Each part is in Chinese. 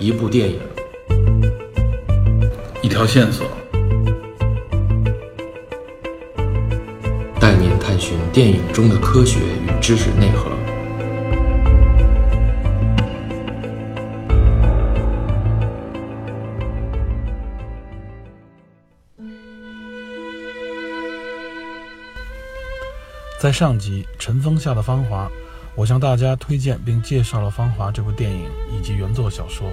一部电影，一条线索，带您探寻电影中的科学与知识内核。在上集《尘封下的芳华》，我向大家推荐并介绍了《芳华》这部电影以及原作小说。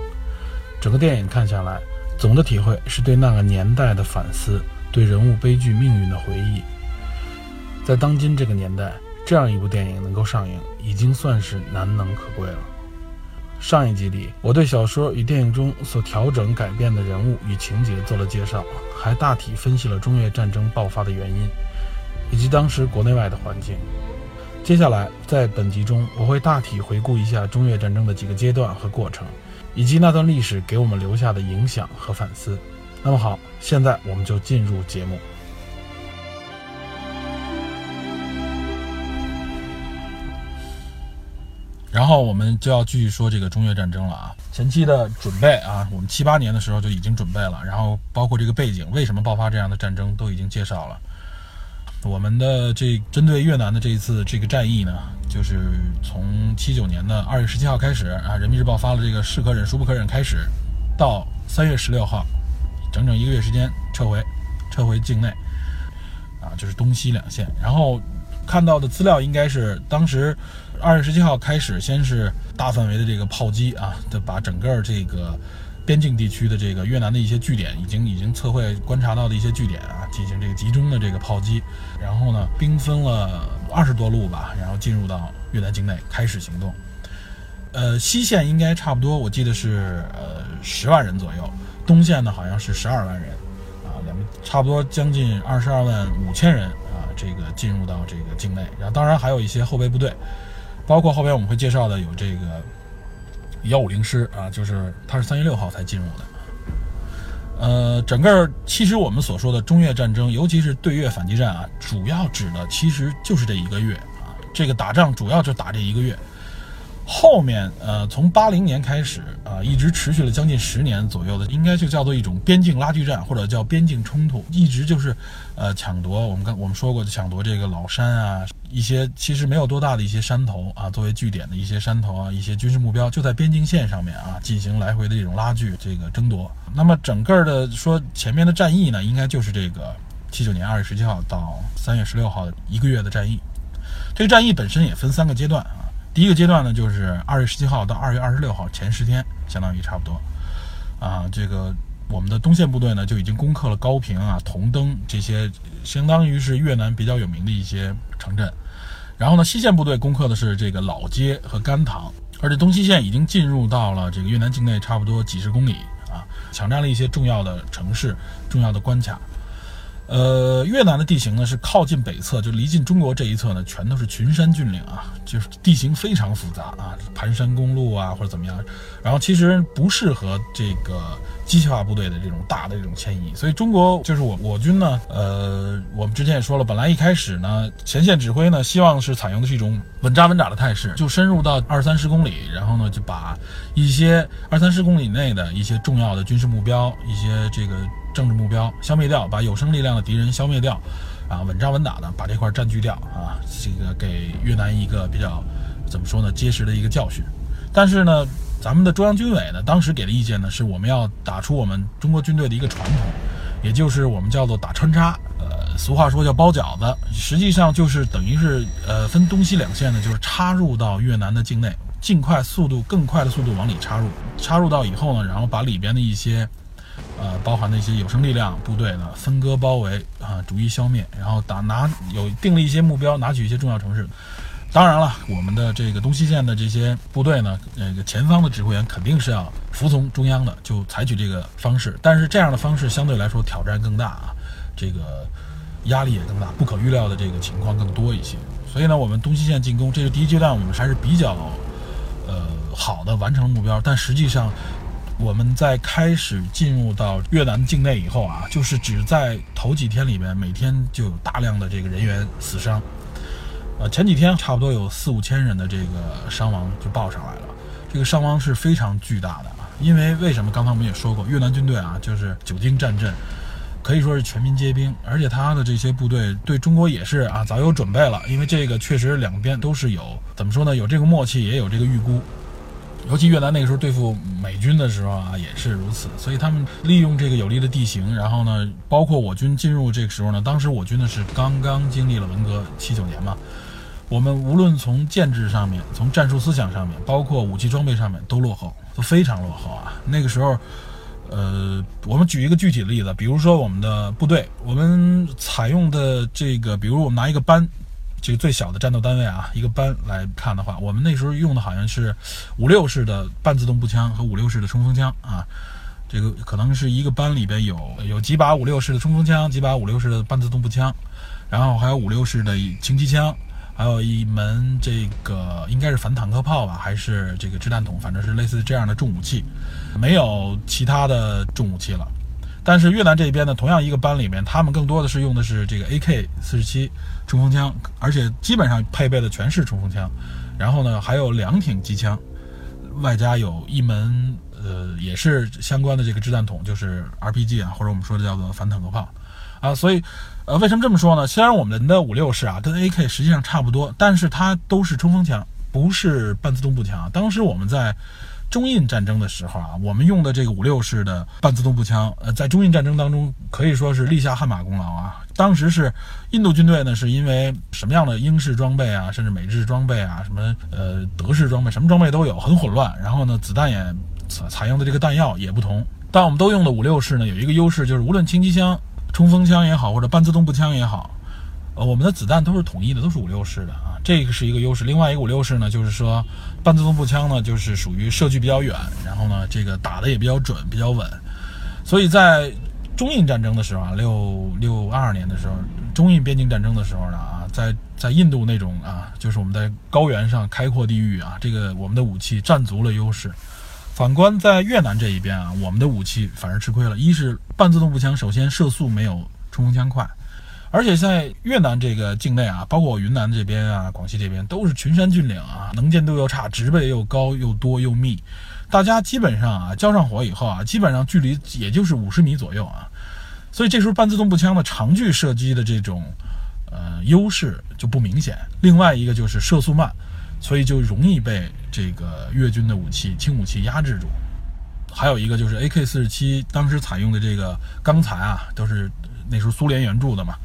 整个电影看下来，总的体会是对那个年代的反思，对人物悲剧命运的回忆。在当今这个年代，这样一部电影能够上映，已经算是难能可贵了。上一集里，我对小说与电影中所调整改变的人物与情节做了介绍，还大体分析了中越战争爆发的原因。以及当时国内外的环境。接下来，在本集中，我会大体回顾一下中越战争的几个阶段和过程，以及那段历史给我们留下的影响和反思。那么好，现在我们就进入节目。然后我们就要继续说这个中越战争了啊，前期的准备啊，我们七八年的时候就已经准备了，然后包括这个背景，为什么爆发这样的战争，都已经介绍了。我们的这针对越南的这一次这个战役呢，就是从七九年的二月十七号开始啊，人民日报发了这个是可忍孰不可忍开始，到三月十六号，整整一个月时间撤回，撤回境内，啊，就是东西两线。然后看到的资料应该是当时二月十七号开始，先是大范围的这个炮击啊，就把整个这个。边境地区的这个越南的一些据点，已经已经测绘观察到的一些据点啊，进行这个集中的这个炮击，然后呢，兵分了二十多路吧，然后进入到越南境内开始行动。呃，西线应该差不多，我记得是呃十万人左右，东线呢好像是十二万人，啊，两差不多将近二十二万五千人啊，这个进入到这个境内，然后当然还有一些后备部队，包括后边我们会介绍的有这个。幺五零师啊，就是他是三月六号才进入的。呃，整个其实我们所说的中越战争，尤其是对越反击战啊，主要指的其实就是这一个月啊，这个打仗主要就打这一个月。后面呃，从八零年开始啊，一直持续了将近十年左右的，应该就叫做一种边境拉锯战，或者叫边境冲突，一直就是，呃，抢夺。我们刚我们说过，抢夺这个老山啊，一些其实没有多大的一些山头啊，作为据点的一些山头啊，一些军事目标就在边境线上面啊，进行来回的这种拉锯，这个争夺。那么整个的说前面的战役呢，应该就是这个七九年二月十七号到三月十六号一个月的战役。这个战役本身也分三个阶段啊。第一个阶段呢，就是二月十七号到二月二十六号前十天，相当于差不多，啊，这个我们的东线部队呢就已经攻克了高平啊、同登这些，相当于是越南比较有名的一些城镇。然后呢，西线部队攻克的是这个老街和甘棠，而且东西线已经进入到了这个越南境内差不多几十公里啊，抢占了一些重要的城市、重要的关卡。呃，越南的地形呢是靠近北侧，就离近中国这一侧呢，全都是群山峻岭啊，就是地形非常复杂啊，盘山公路啊或者怎么样，然后其实不适合这个机械化部队的这种大的这种迁移，所以中国就是我我军呢，呃，我们之前也说了，本来一开始呢，前线指挥呢希望是采用的是一种稳扎稳打的态势，就深入到二三十公里，然后呢就把一些二三十公里内的一些重要的军事目标，一些这个。政治目标消灭掉，把有生力量的敌人消灭掉，啊，稳扎稳打的把这块占据掉啊，这个给越南一个比较怎么说呢，结实的一个教训。但是呢，咱们的中央军委呢，当时给的意见呢，是我们要打出我们中国军队的一个传统，也就是我们叫做打穿插，呃，俗话说叫包饺子，实际上就是等于是呃分东西两线呢，就是插入到越南的境内，尽快速度更快的速度往里插入，插入到以后呢，然后把里边的一些。呃，包含的一些有生力量部队呢，分割包围啊，逐一消灭，然后打拿有定了一些目标，拿取一些重要城市。当然了，我们的这个东西线的这些部队呢，那个前方的指挥员肯定是要服从中央的，就采取这个方式。但是这样的方式相对来说挑战更大啊，这个压力也更大，不可预料的这个情况更多一些。所以呢，我们东西线进攻，这是第一阶段，我们还是比较呃好的完成了目标，但实际上。我们在开始进入到越南境内以后啊，就是只在头几天里面，每天就有大量的这个人员死伤。呃，前几天差不多有四五千人的这个伤亡就报上来了，这个伤亡是非常巨大的啊，因为为什么？刚才我们也说过，越南军队啊，就是久经战阵，可以说是全民皆兵，而且他的这些部队对中国也是啊早有准备了，因为这个确实两边都是有怎么说呢？有这个默契，也有这个预估。尤其越南那个时候对付美军的时候啊，也是如此。所以他们利用这个有利的地形，然后呢，包括我军进入这个时候呢，当时我军呢是刚刚经历了文革七九年嘛，我们无论从建制上面，从战术思想上面，包括武器装备上面都落后，都非常落后啊。那个时候，呃，我们举一个具体的例子，比如说我们的部队，我们采用的这个，比如我们拿一个班。这个最小的战斗单位啊，一个班来看的话，我们那时候用的好像是五六式的半自动步枪和五六式的冲锋枪啊。这个可能是一个班里边有有几把五六式的冲锋枪，几把五六式的半自动步枪，然后还有五六式的轻机枪，还有一门这个应该是反坦克炮吧，还是这个掷弹筒，反正是类似这样的重武器，没有其他的重武器了。但是越南这边呢，同样一个班里面，他们更多的是用的是这个 AK 四十七冲锋枪，而且基本上配备的全是冲锋枪，然后呢还有两挺机枪，外加有一门呃也是相关的这个掷弹筒，就是 RPG 啊，或者我们说的叫做反坦克炮啊。所以呃为什么这么说呢？虽然我们的五六式啊跟 AK 实际上差不多，但是它都是冲锋枪，不是半自动步枪。当时我们在。中印战争的时候啊，我们用的这个五六式的半自动步枪，呃，在中印战争当中可以说是立下汗马功劳啊。当时是印度军队呢，是因为什么样的英式装备啊，甚至美制装备啊，什么呃德式装备，什么装备都有，很混乱。然后呢，子弹也采采用的这个弹药也不同。但我们都用的五六式呢，有一个优势就是，无论轻机枪、冲锋枪也好，或者半自动步枪也好，呃，我们的子弹都是统一的，都是五六式的啊。这个是一个优势，另外一个五六式呢，就是说半自动步枪呢，就是属于射距比较远，然后呢，这个打的也比较准，比较稳。所以在中印战争的时候啊，六六二年的时候，中印边境战争的时候呢啊，在在印度那种啊，就是我们在高原上开阔地域啊，这个我们的武器占足了优势。反观在越南这一边啊，我们的武器反而吃亏了。一是半自动步枪，首先射速没有冲锋枪快。而且在越南这个境内啊，包括云南这边啊、广西这边，都是群山峻岭啊，能见度又差，植被又高又多又密，大家基本上啊交上火以后啊，基本上距离也就是五十米左右啊，所以这时候半自动步枪的长距射击的这种呃优势就不明显。另外一个就是射速慢，所以就容易被这个越军的武器轻武器压制住。还有一个就是 AK 四十七当时采用的这个钢材啊，都是那时候苏联援助的嘛。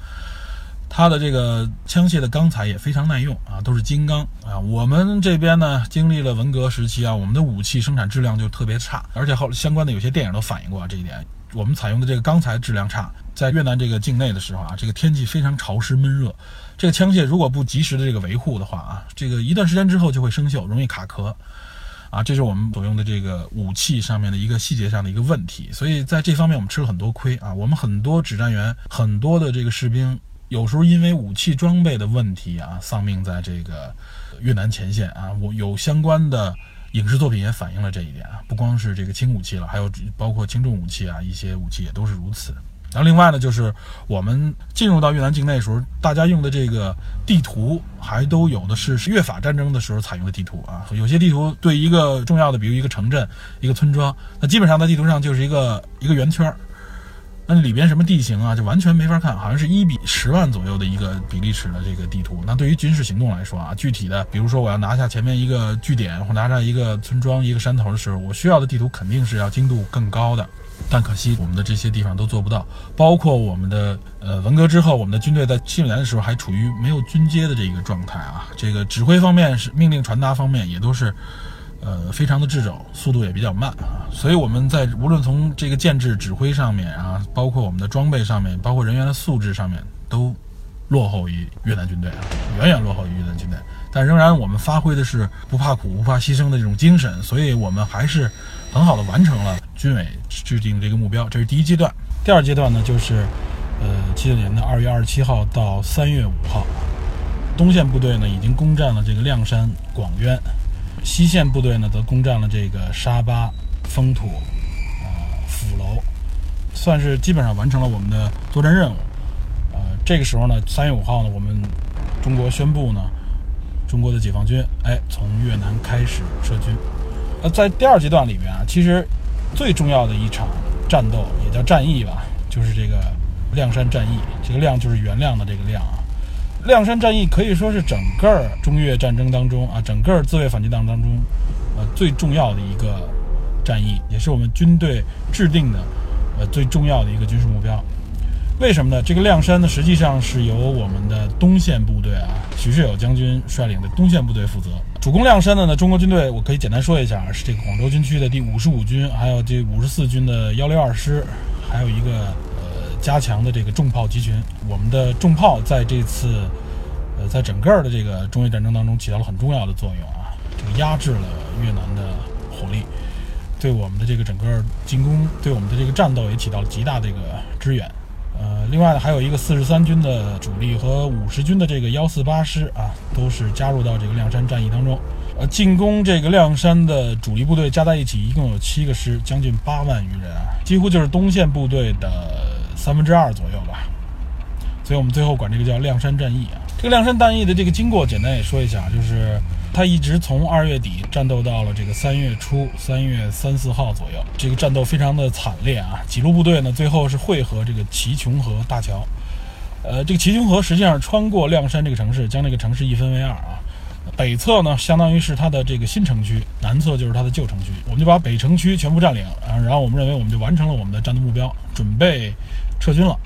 它的这个枪械的钢材也非常耐用啊，都是金刚啊。我们这边呢，经历了文革时期啊，我们的武器生产质量就特别差，而且后相关的有些电影都反映过这一点。我们采用的这个钢材质量差，在越南这个境内的时候啊，这个天气非常潮湿闷热，这个枪械如果不及时的这个维护的话啊，这个一段时间之后就会生锈，容易卡壳啊。这是我们所用的这个武器上面的一个细节上的一个问题，所以在这方面我们吃了很多亏啊。我们很多指战员，很多的这个士兵。有时候因为武器装备的问题啊，丧命在这个越南前线啊。我有相关的影视作品也反映了这一点啊，不光是这个轻武器了，还有包括轻重武器啊，一些武器也都是如此。然后另外呢，就是我们进入到越南境内的时候，大家用的这个地图还都有的是越法战争的时候采用的地图啊。有些地图对一个重要的，比如一个城镇、一个村庄，那基本上在地图上就是一个一个圆圈儿。那里边什么地形啊，就完全没法看，好像是一比十万左右的一个比例尺的这个地图。那对于军事行动来说啊，具体的，比如说我要拿下前面一个据点，或拿下一个村庄、一个山头的时候，我需要的地图肯定是要精度更高的。但可惜我们的这些地方都做不到，包括我们的呃文革之后，我们的军队在七九年的时候还处于没有军阶的这一个状态啊。这个指挥方面是命令传达方面也都是。呃，非常的滞肘，速度也比较慢啊，所以我们在无论从这个建制、指挥上面啊，包括我们的装备上面，包括人员的素质上面，都落后于越南军队啊，远远落后于越南军队。但仍然我们发挥的是不怕苦、不怕牺牲的这种精神，所以我们还是很好的完成了军委制定这个目标。这是第一阶段。第二阶段呢，就是呃，七九年的二月二十七号到三月五号，东线部队呢已经攻占了这个亮山、广渊。西线部队呢，则攻占了这个沙巴、风土、呃府楼，算是基本上完成了我们的作战任务。呃，这个时候呢，三月五号呢，我们中国宣布呢，中国的解放军哎从越南开始撤军。呃，在第二阶段里面啊，其实最重要的一场战斗，也叫战役吧，就是这个亮山战役。这个“亮”就是原谅的这个“亮”啊。亮山战役可以说是整个中越战争当中啊，整个自卫反击当当中，呃，最重要的一个战役，也是我们军队制定的呃最重要的一个军事目标。为什么呢？这个亮山呢，实际上是由我们的东线部队啊，许世友将军率领的东线部队负责主攻亮山的呢。中国军队我可以简单说一下啊，是这个广州军区的第五十五军，还有这五十四军的幺六二师，还有一个呃加强的这个重炮集群。我们的重炮在这次呃在整个的这个中越战争当中起到了很重要的作用啊，这个压制了越南的火力，对我们的这个整个进攻，对我们的这个战斗也起到了极大的一个支援。呃，另外呢，还有一个四十三军的主力和五十军的这个幺四八师啊，都是加入到这个亮山战役当中。呃，进攻这个亮山的主力部队加在一起一共有七个师，将近八万余人啊，几乎就是东线部队的三分之二左右吧。所以我们最后管这个叫亮山战役啊。这个亮山战役的这个经过，简单也说一下，就是。他一直从二月底战斗到了这个三月初，三月三四号左右，这个战斗非常的惨烈啊！几路部队呢，最后是汇合这个齐琼河大桥。呃，这个齐琼河实际上穿过亮山这个城市，将这个城市一分为二啊。北侧呢，相当于是它的这个新城区，南侧就是它的旧城区。我们就把北城区全部占领啊，然后我们认为我们就完成了我们的战斗目标，准备撤军了。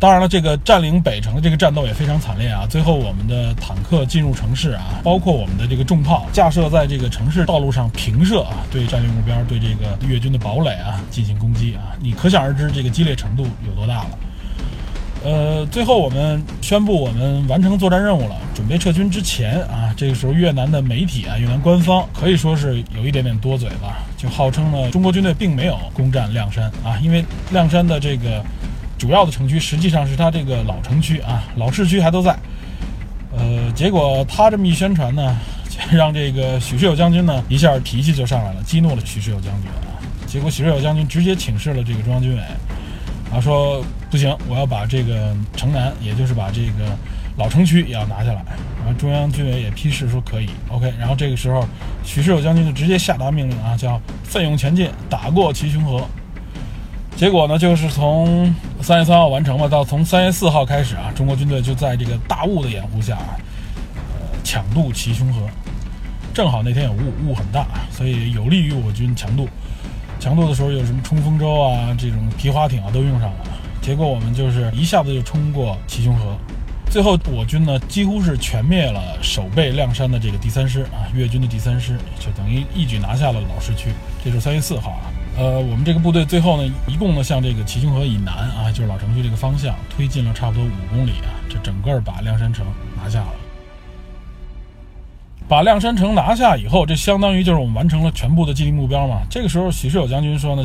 当然了，这个占领北城的这个战斗也非常惨烈啊！最后我们的坦克进入城市啊，包括我们的这个重炮架设在这个城市道路上平射啊，对战略目标、对这个越军的堡垒啊进行攻击啊！你可想而知这个激烈程度有多大了。呃，最后我们宣布我们完成作战任务了，准备撤军之前啊，这个时候越南的媒体啊，越南官方可以说是有一点点多嘴吧，就号称呢中国军队并没有攻占亮山啊，因为亮山的这个。主要的城区实际上是他这个老城区啊，老市区还都在。呃，结果他这么一宣传呢，让这个许世友将军呢一下脾气就上来了，激怒了许世友将军啊。结果许世友将军直接请示了这个中央军委，啊说不行，我要把这个城南，也就是把这个老城区也要拿下来。然后中央军委也批示说可以，OK。然后这个时候许世友将军就直接下达命令啊，叫奋勇前进，打过齐雄河。结果呢，就是从三月三号完成了，到从三月四号开始啊，中国军队就在这个大雾的掩护下，呃，抢渡齐胸河。正好那天有雾，雾很大，所以有利于我军强渡。强渡的时候有什么冲锋舟啊，这种皮划艇啊都用上了。结果我们就是一下子就冲过齐胸河。最后我军呢，几乎是全灭了守备亮山的这个第三师啊，越军的第三师，就等于一举拿下了老市区。这是三月四号啊。呃，我们这个部队最后呢，一共呢向这个齐胸河以南啊，就是老城区这个方向推进了差不多五公里啊，这整个把亮山城拿下了。把亮山城拿下以后，这相当于就是我们完成了全部的既定目标嘛。这个时候，许世友将军说呢，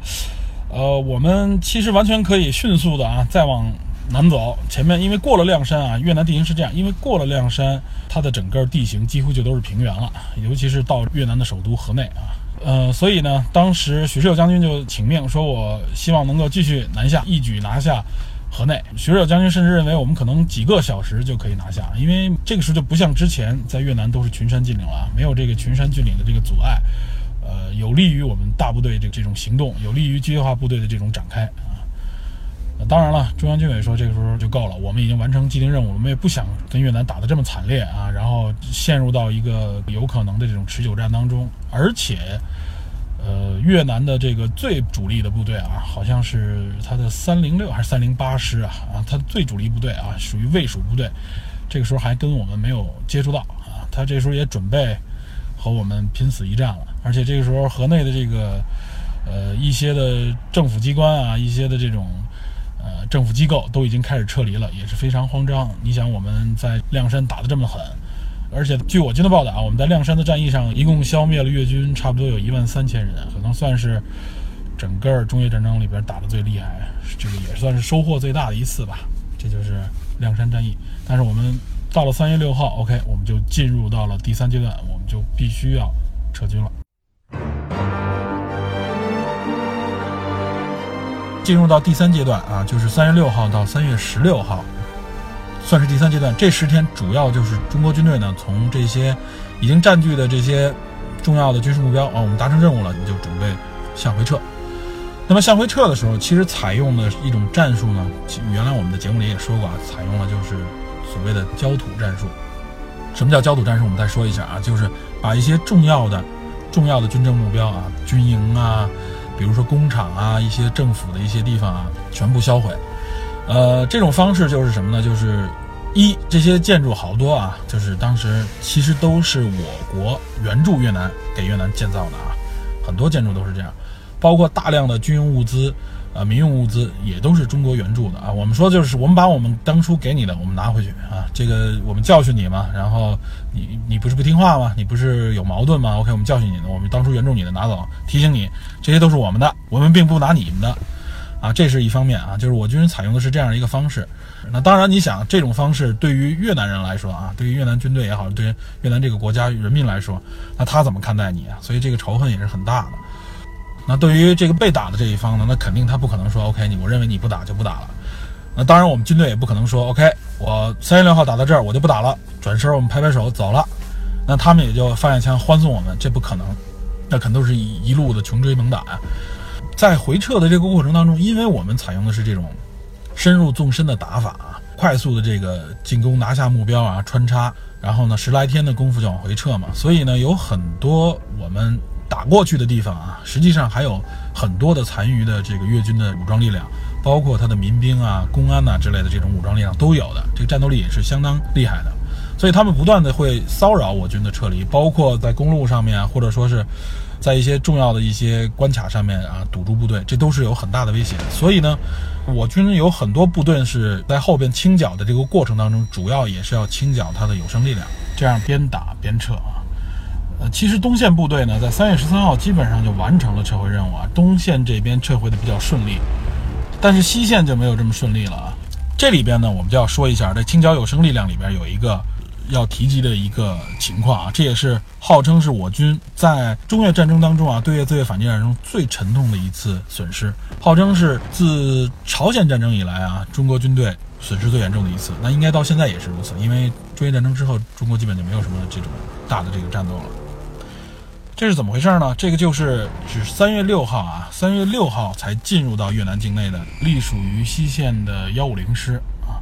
呃，我们其实完全可以迅速的啊，再往南走。前面因为过了亮山啊，越南地形是这样，因为过了亮山，它的整个地形几乎就都是平原了，尤其是到越南的首都河内啊。呃，所以呢，当时许世友将军就请命说，我希望能够继续南下，一举拿下河内。许世友将军甚至认为，我们可能几个小时就可以拿下，因为这个时候就不像之前在越南都是群山峻岭了，没有这个群山峻岭的这个阻碍，呃，有利于我们大部队的这种行动，有利于机械化部队的这种展开。当然了，中央军委说这个时候就够了，我们已经完成既定任务，我们也不想跟越南打得这么惨烈啊，然后陷入到一个有可能的这种持久战当中。而且，呃，越南的这个最主力的部队啊，好像是他的三零六还是三零八师啊，啊，他最主力部队啊，属于卫戍部队，这个时候还跟我们没有接触到啊，他这时候也准备和我们拼死一战了。而且这个时候河内的这个呃一些的政府机关啊，一些的这种。呃，政府机构都已经开始撤离了，也是非常慌张。你想，我们在亮山打得这么狠，而且据我军的报道啊，我们在亮山的战役上一共消灭了越军差不多有一万三千人，可能算是整个中越战争里边打得最厉害，这个也算是收获最大的一次吧。这就是亮山战役。但是我们到了三月六号，OK，我们就进入到了第三阶段，我们就必须要撤军了。进入到第三阶段啊，就是三月六号到三月十六号，算是第三阶段。这十天主要就是中国军队呢，从这些已经占据的这些重要的军事目标啊，我们达成任务了，你就准备向回撤。那么向回撤的时候，其实采用的一种战术呢，原来我们的节目里也说过啊，采用了就是所谓的焦土战术。什么叫焦土战术？我们再说一下啊，就是把一些重要的、重要的军政目标啊，军营啊，比如说工厂啊，一些政府的一些地方啊，全部销毁。呃，这种方式就是什么呢？就是一这些建筑好多啊，就是当时其实都是我国援助越南给越南建造的啊，很多建筑都是这样，包括大量的军用物资。啊，民用物资也都是中国援助的啊。我们说就是我们把我们当初给你的，我们拿回去啊。这个我们教训你嘛，然后你你不是不听话吗？你不是有矛盾吗？OK，我们教训你的，我们当初援助你的拿走，提醒你这些都是我们的，我们并不拿你们的啊。这是一方面啊，就是我军采用的是这样一个方式。那当然，你想这种方式对于越南人来说啊，对于越南军队也好，对越南这个国家人民来说，那他怎么看待你啊？所以这个仇恨也是很大的。那对于这个被打的这一方呢，那肯定他不可能说 OK，你我认为你不打就不打了。那当然，我们军队也不可能说 OK，我三月六号打到这儿我就不打了，转身我们拍拍手走了。那他们也就放下枪欢送我们，这不可能。那肯定是一一路的穷追猛打呀。在回撤的这个过程当中，因为我们采用的是这种深入纵深的打法啊，快速的这个进攻拿下目标啊，穿插，然后呢十来天的功夫就往回撤嘛，所以呢有很多我们。打过去的地方啊，实际上还有很多的残余的这个越军的武装力量，包括他的民兵啊、公安呐之类的这种武装力量都有的，这个战斗力也是相当厉害的。所以他们不断的会骚扰我军的撤离，包括在公路上面，或者说是在一些重要的一些关卡上面啊堵住部队，这都是有很大的危险。所以呢，我军有很多部队是在后边清剿的这个过程当中，主要也是要清剿他的有生力量，这样边打边撤啊。其实东线部队呢，在三月十三号基本上就完成了撤回任务啊。东线这边撤回的比较顺利，但是西线就没有这么顺利了啊。这里边呢，我们就要说一下，这清剿有生力量里边有一个要提及的一个情况啊，这也是号称是我军在中越战争当中啊，对越自卫反击战中最沉痛的一次损失，号称是自朝鲜战争以来啊，中国军队损失最严重的一次。那应该到现在也是如此，因为中越战争之后，中国基本就没有什么这种大的这个战斗了。这是怎么回事呢？这个就是指三月六号啊，三月六号才进入到越南境内的，隶属于西线的幺五零师啊。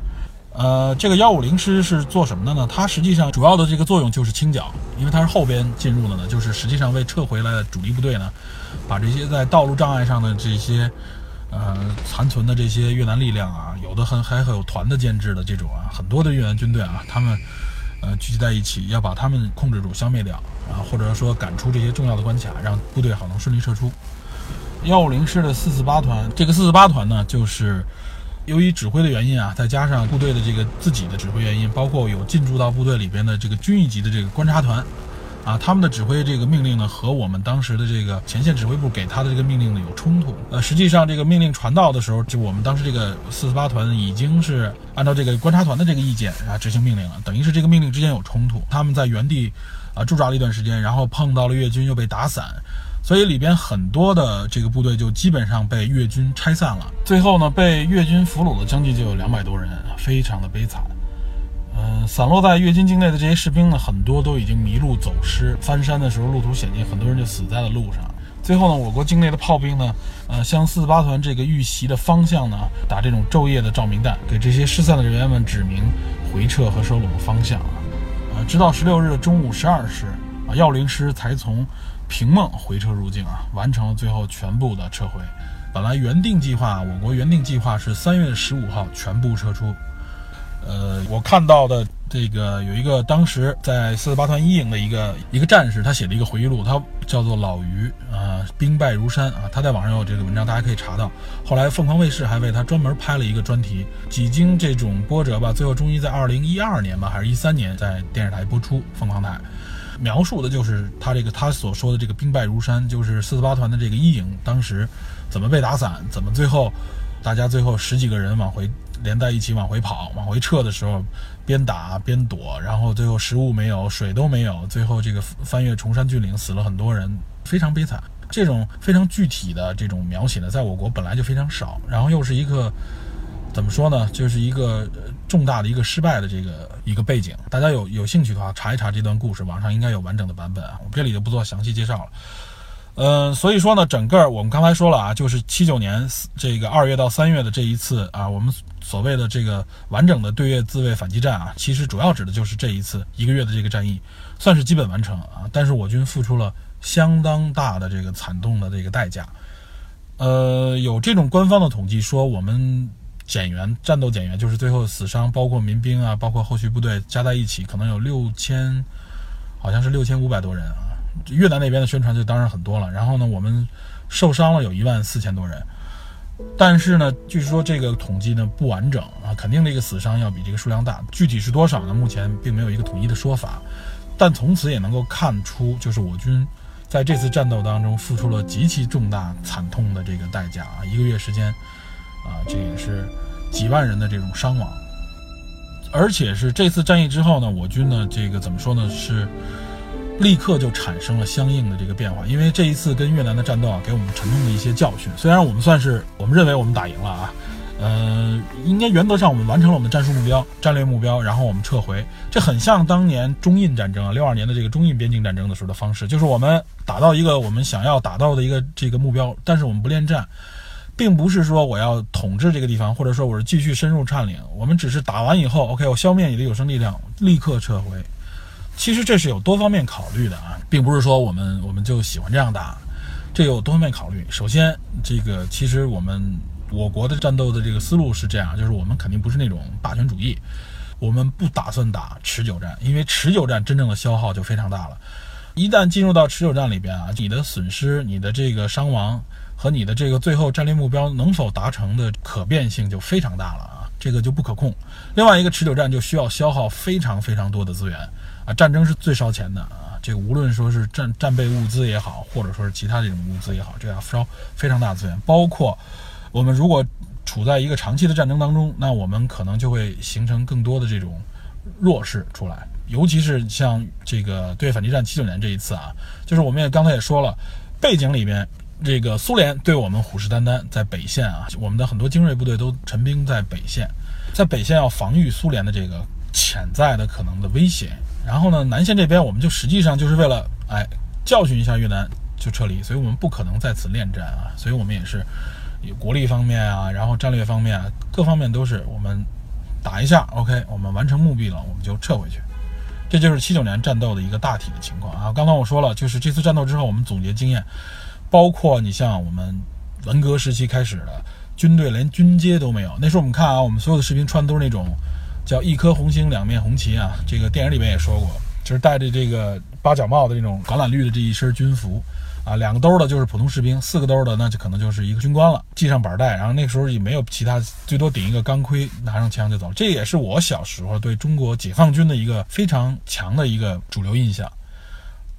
呃，这个幺五零师是做什么的呢？它实际上主要的这个作用就是清剿，因为它是后边进入的呢，就是实际上为撤回来的主力部队呢，把这些在道路障碍上的这些呃残存的这些越南力量啊，有的很还很有团的建制的这种啊，很多的越南军队啊，他们。呃，聚集在一起，要把他们控制住、消灭掉，啊，或者说赶出这些重要的关卡，让部队好能顺利撤出。幺五零师的四四八团，这个四四八团呢，就是由于指挥的原因啊，再加上部队的这个自己的指挥原因，包括有进驻到部队里边的这个军一级的这个观察团。啊，他们的指挥这个命令呢，和我们当时的这个前线指挥部给他的这个命令呢有冲突。呃，实际上这个命令传到的时候，就我们当时这个四四八团已经是按照这个观察团的这个意见啊执行命令了，等于是这个命令之间有冲突。他们在原地啊驻扎了一段时间，然后碰到了越军又被打散，所以里边很多的这个部队就基本上被越军拆散了。最后呢，被越军俘虏的将近就有两百多人，非常的悲惨。嗯，散落在越军境内的这些士兵呢，很多都已经迷路走失，翻山的时候路途险峻，很多人就死在了路上。最后呢，我国境内的炮兵呢，呃，向四四八团这个遇袭的方向呢，打这种昼夜的照明弹，给这些失散的人员们指明回撤和收拢的方向啊。呃，直到十六日的中午十二时，啊，幺零师才从平孟回撤入境啊，完成了最后全部的撤回。本来原定计划，我国原定计划是三月十五号全部撤出。呃，我看到的这个有一个当时在四十八团一营的一个一个战士，他写了一个回忆录，他叫做老于啊，兵败如山啊，他在网上有这个文章，大家可以查到。后来凤凰卫视还为他专门拍了一个专题，几经这种波折吧，最后终于在二零一二年吧，还是一三年在电视台播出，凤凰台描述的就是他这个他所说的这个兵败如山，就是四十八团的这个一营当时怎么被打散，怎么最后大家最后十几个人往回。连在一起往回跑、往回撤的时候，边打边躲，然后最后食物没有、水都没有，最后这个翻越崇山峻岭，死了很多人，非常悲惨。这种非常具体的这种描写呢，在我国本来就非常少，然后又是一个怎么说呢，就是一个重大的一个失败的这个一个背景。大家有有兴趣的话，查一查这段故事，网上应该有完整的版本啊，我们这里就不做详细介绍了。呃，所以说呢，整个我们刚才说了啊，就是七九年这个二月到三月的这一次啊，我们所谓的这个完整的对越自卫反击战啊，其实主要指的就是这一次一个月的这个战役，算是基本完成啊。但是我军付出了相当大的这个惨痛的这个代价。呃，有这种官方的统计说，我们减员战斗减员，就是最后死伤，包括民兵啊，包括后续部队加在一起，可能有六千，好像是六千五百多人啊。越南那边的宣传就当然很多了。然后呢，我们受伤了有一万四千多人，但是呢，据说这个统计呢不完整啊，肯定这个死伤要比这个数量大。具体是多少呢？目前并没有一个统一的说法。但从此也能够看出，就是我军在这次战斗当中付出了极其重大、惨痛的这个代价啊！一个月时间，啊，这也是几万人的这种伤亡。而且是这次战役之后呢，我军呢，这个怎么说呢？是。立刻就产生了相应的这个变化，因为这一次跟越南的战斗啊，给我们沉痛的一些教训。虽然我们算是我们认为我们打赢了啊，呃，应该原则上我们完成了我们的战术目标、战略目标，然后我们撤回。这很像当年中印战争啊，六二年的这个中印边境战争的时候的方式，就是我们打到一个我们想要打到的一个这个目标，但是我们不恋战，并不是说我要统治这个地方，或者说我是继续深入占领，我们只是打完以后，OK，我消灭你的有生力量，立刻撤回。其实这是有多方面考虑的啊，并不是说我们我们就喜欢这样打，这有多方面考虑。首先，这个其实我们我国的战斗的这个思路是这样，就是我们肯定不是那种霸权主义，我们不打算打持久战，因为持久战真正的消耗就非常大了。一旦进入到持久战里边啊，你的损失、你的这个伤亡和你的这个最后战略目标能否达成的可变性就非常大了啊，这个就不可控。另外一个持久战就需要消耗非常非常多的资源。战争是最烧钱的啊！这个无论说是战战备物资也好，或者说是其他这种物资也好，这要烧非常大的资源。包括我们如果处在一个长期的战争当中，那我们可能就会形成更多的这种弱势出来。尤其是像这个对反击战七九年这一次啊，就是我们也刚才也说了，背景里边这个苏联对我们虎视眈眈，在北线啊，我们的很多精锐部队都陈兵在北线，在北线要防御苏联的这个潜在的可能的威胁。然后呢，南线这边我们就实际上就是为了哎教训一下越南就撤离，所以我们不可能在此恋战啊，所以我们也是以国力方面啊，然后战略方面啊，各方面都是我们打一下，OK，我们完成目的了，我们就撤回去。这就是七九年战斗的一个大体的情况啊。刚刚我说了，就是这次战斗之后，我们总结经验，包括你像我们文革时期开始的军队连军阶都没有，那时候我们看啊，我们所有的士兵穿都是那种。叫一颗红星两面红旗啊，这个电影里面也说过，就是戴着这个八角帽的这种橄榄绿的这一身军服啊，两个兜的就是普通士兵，四个兜的那就可能就是一个军官了，系上板带，然后那个时候也没有其他，最多顶一个钢盔，拿上枪就走。这也是我小时候对中国解放军的一个非常强的一个主流印象。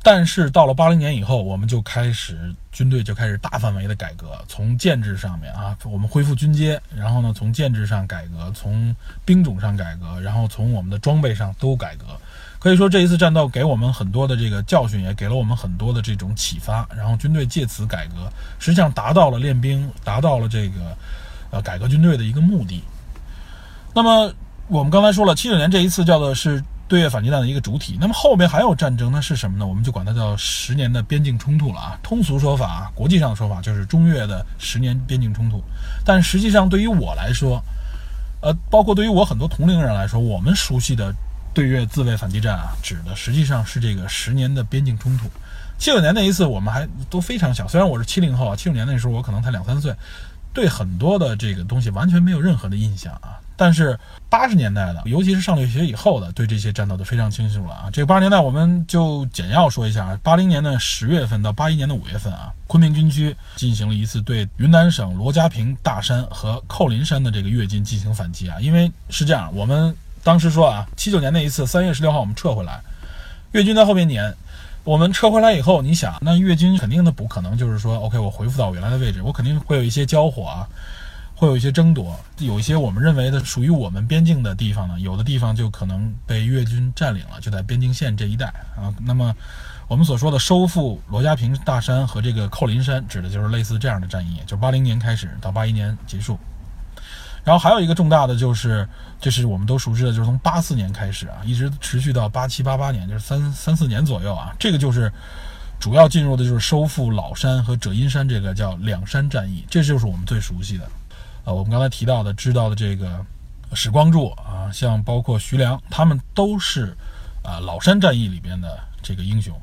但是到了八零年以后，我们就开始军队就开始大范围的改革，从建制上面啊，我们恢复军阶，然后呢，从建制上改革，从兵种上改革，然后从我们的装备上都改革。可以说这一次战斗给我们很多的这个教训，也给了我们很多的这种启发。然后军队借此改革，实际上达到了练兵，达到了这个呃改革军队的一个目的。那么我们刚才说了，七九年这一次叫做是。对越反击战的一个主体，那么后面还有战争，那是什么呢？我们就管它叫十年的边境冲突了啊。通俗说法，国际上的说法就是中越的十年边境冲突。但实际上，对于我来说，呃，包括对于我很多同龄人来说，我们熟悉的对越自卫反击战啊，指的实际上是这个十年的边境冲突。七九年那一次，我们还都非常小，虽然我是七零后啊，七九年那时候我可能才两三岁，对很多的这个东西完全没有任何的印象啊。但是八十年代的，尤其是上了学以后的，对这些战斗都非常清楚了啊。这个八十年代，我们就简要说一下：八零年的十月份到八一年的五月份啊，昆明军区进行了一次对云南省罗家坪大山和扣林山的这个越军进行反击啊。因为是这样，我们当时说啊，七九年那一次三月十六号我们撤回来，越军在后边撵，我们撤回来以后，你想，那越军肯定的不可能就是说，OK，我回复到原来的位置，我肯定会有一些交火啊。会有一些争夺，有一些我们认为的属于我们边境的地方呢，有的地方就可能被越军占领了，就在边境线这一带啊。那么，我们所说的收复罗家坪大山和这个扣林山，指的就是类似这样的战役，就是八零年开始到八一年结束。然后还有一个重大的就是，这是我们都熟知的，就是从八四年开始啊，一直持续到八七八八年，就是三三四年左右啊。这个就是主要进入的就是收复老山和者阴山，这个叫两山战役，这就是我们最熟悉的。呃，我们刚才提到的、知道的这个史光柱啊，像包括徐良，他们都是啊老山战役里边的这个英雄。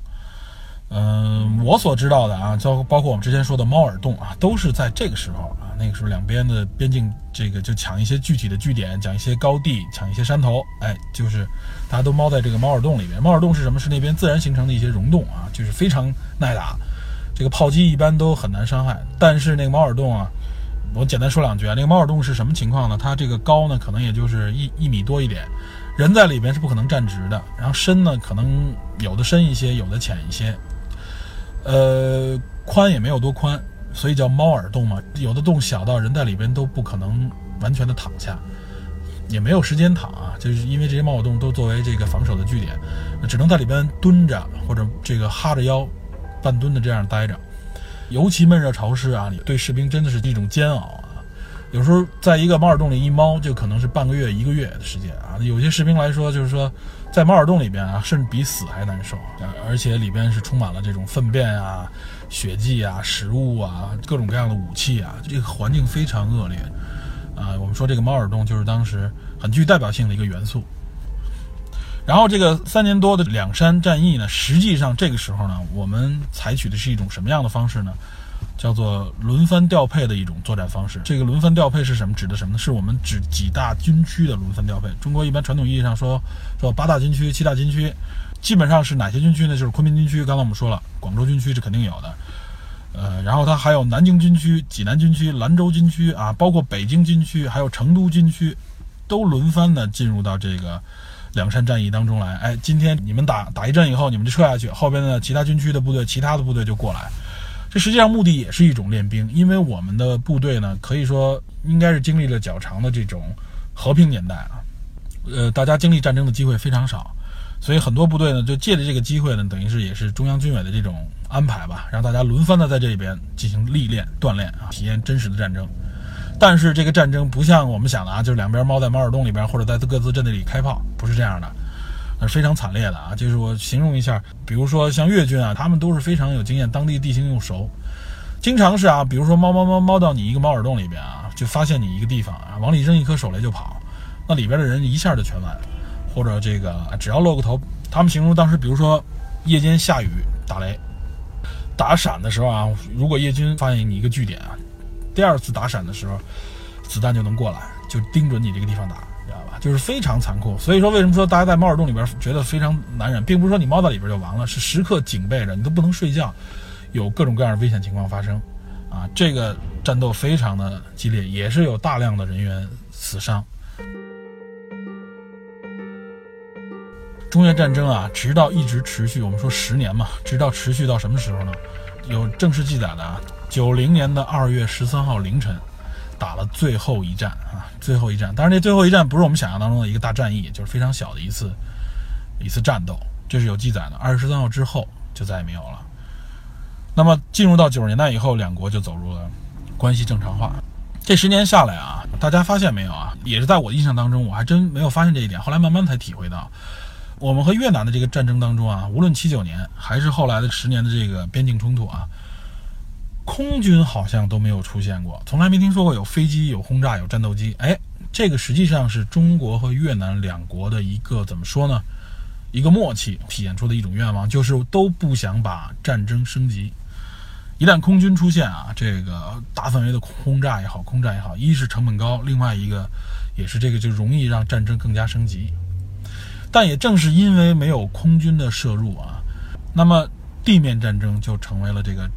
嗯，我所知道的啊，包包括我们之前说的猫耳洞啊，都是在这个时候啊，那个时候两边的边境这个就抢一些具体的据点，讲一些高地，抢一些山头，哎，就是大家都猫在这个猫耳洞里面。猫耳洞是什么？是那边自然形成的一些溶洞啊，就是非常耐打，这个炮击一般都很难伤害。但是那个猫耳洞啊，我简单说两句啊，那个猫耳洞是什么情况呢？它这个高呢，可能也就是一一米多一点，人在里边是不可能站直的，然后深呢，可能有的深一些，有的浅一些。呃，宽也没有多宽，所以叫猫耳洞嘛。有的洞小到人在里边都不可能完全的躺下，也没有时间躺啊，就是因为这些猫耳洞都作为这个防守的据点，只能在里边蹲着或者这个哈着腰，半蹲的这样待着。尤其闷热潮湿啊，你对士兵真的是一种煎熬啊。有时候在一个猫耳洞里一猫，就可能是半个月、一个月的时间啊。有些士兵来说，就是说。在猫耳洞里边啊，甚至比死还难受，而且里边是充满了这种粪便啊、血迹啊、食物啊、各种各样的武器啊，这个环境非常恶劣啊。我们说这个猫耳洞就是当时很具代表性的一个元素。然后这个三年多的两山战役呢，实际上这个时候呢，我们采取的是一种什么样的方式呢？叫做轮番调配的一种作战方式。这个轮番调配是什么？指的什么呢？是我们指几大军区的轮番调配。中国一般传统意义上说说八大军区、七大军区，基本上是哪些军区呢？就是昆明军区。刚才我们说了，广州军区是肯定有的。呃，然后它还有南京军区、济南军区、兰州军区啊，包括北京军区，还有成都军区，都轮番的进入到这个两山战役当中来。哎，今天你们打打一阵以后，你们就撤下去，后边的其他军区的部队、其他的部队就过来。这实际上目的也是一种练兵，因为我们的部队呢，可以说应该是经历了较长的这种和平年代啊，呃，大家经历战争的机会非常少，所以很多部队呢就借着这个机会呢，等于是也是中央军委的这种安排吧，让大家轮番的在这里边进行历练锻炼啊，体验真实的战争。但是这个战争不像我们想的啊，就是两边猫在猫耳洞里边，或者在各自阵地里开炮，不是这样的。是非常惨烈的啊！就是我形容一下，比如说像越军啊，他们都是非常有经验，当地地形又熟，经常是啊，比如说猫猫猫猫到你一个猫耳洞里边啊，就发现你一个地方啊，往里扔一颗手雷就跑，那里边的人一下就全完，或者这个只要露个头，他们形容当时，比如说夜间下雨打雷，打闪的时候啊，如果夜军发现你一个据点啊，第二次打闪的时候，子弹就能过来，就盯准你这个地方打。知道吧就是非常残酷，所以说为什么说大家在猫耳洞里边觉得非常难忍，并不是说你猫在里边就完了，是时刻警备着，你都不能睡觉，有各种各样的危险情况发生，啊，这个战斗非常的激烈，也是有大量的人员死伤。中越战争啊，直到一直持续，我们说十年嘛，直到持续到什么时候呢？有正式记载的啊，九零年的二月十三号凌晨。打了最后一战啊，最后一战。当然，这最后一战不是我们想象当中的一个大战役，就是非常小的一次一次战斗，这是有记载的。二十三号之后就再也没有了。那么进入到九十年代以后，两国就走入了关系正常化。这十年下来啊，大家发现没有啊？也是在我的印象当中，我还真没有发现这一点。后来慢慢才体会到，我们和越南的这个战争当中啊，无论七九年还是后来的十年的这个边境冲突啊。空军好像都没有出现过，从来没听说过有飞机、有轰炸、有战斗机。哎，这个实际上是中国和越南两国的一个怎么说呢？一个默契体现出的一种愿望，就是都不想把战争升级。一旦空军出现啊，这个大范围的轰炸也好、空战也好，一是成本高，另外一个也是这个就容易让战争更加升级。但也正是因为没有空军的摄入啊，那么地面战争就成为了这个。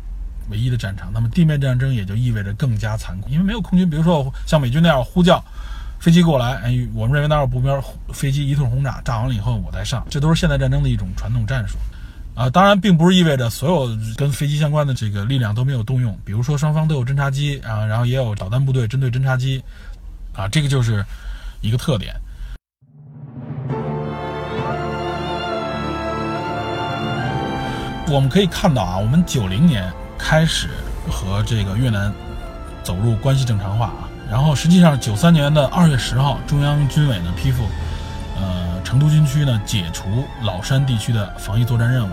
唯一的战场，那么地面战争也就意味着更加残酷，因为没有空军，比如说像美军那样呼叫飞机过来，哎，我们认为哪有目标，飞机一通轰炸，炸完了以后我再上，这都是现代战争的一种传统战术，啊，当然并不是意味着所有跟飞机相关的这个力量都没有动用，比如说双方都有侦察机啊，然后也有导弹部队针对侦察机，啊，这个就是一个特点。我们可以看到啊，我们九零年。开始和这个越南走入关系正常化啊，然后实际上九三年的二月十号，中央军委呢批复，呃，成都军区呢解除老山地区的防疫作战任务，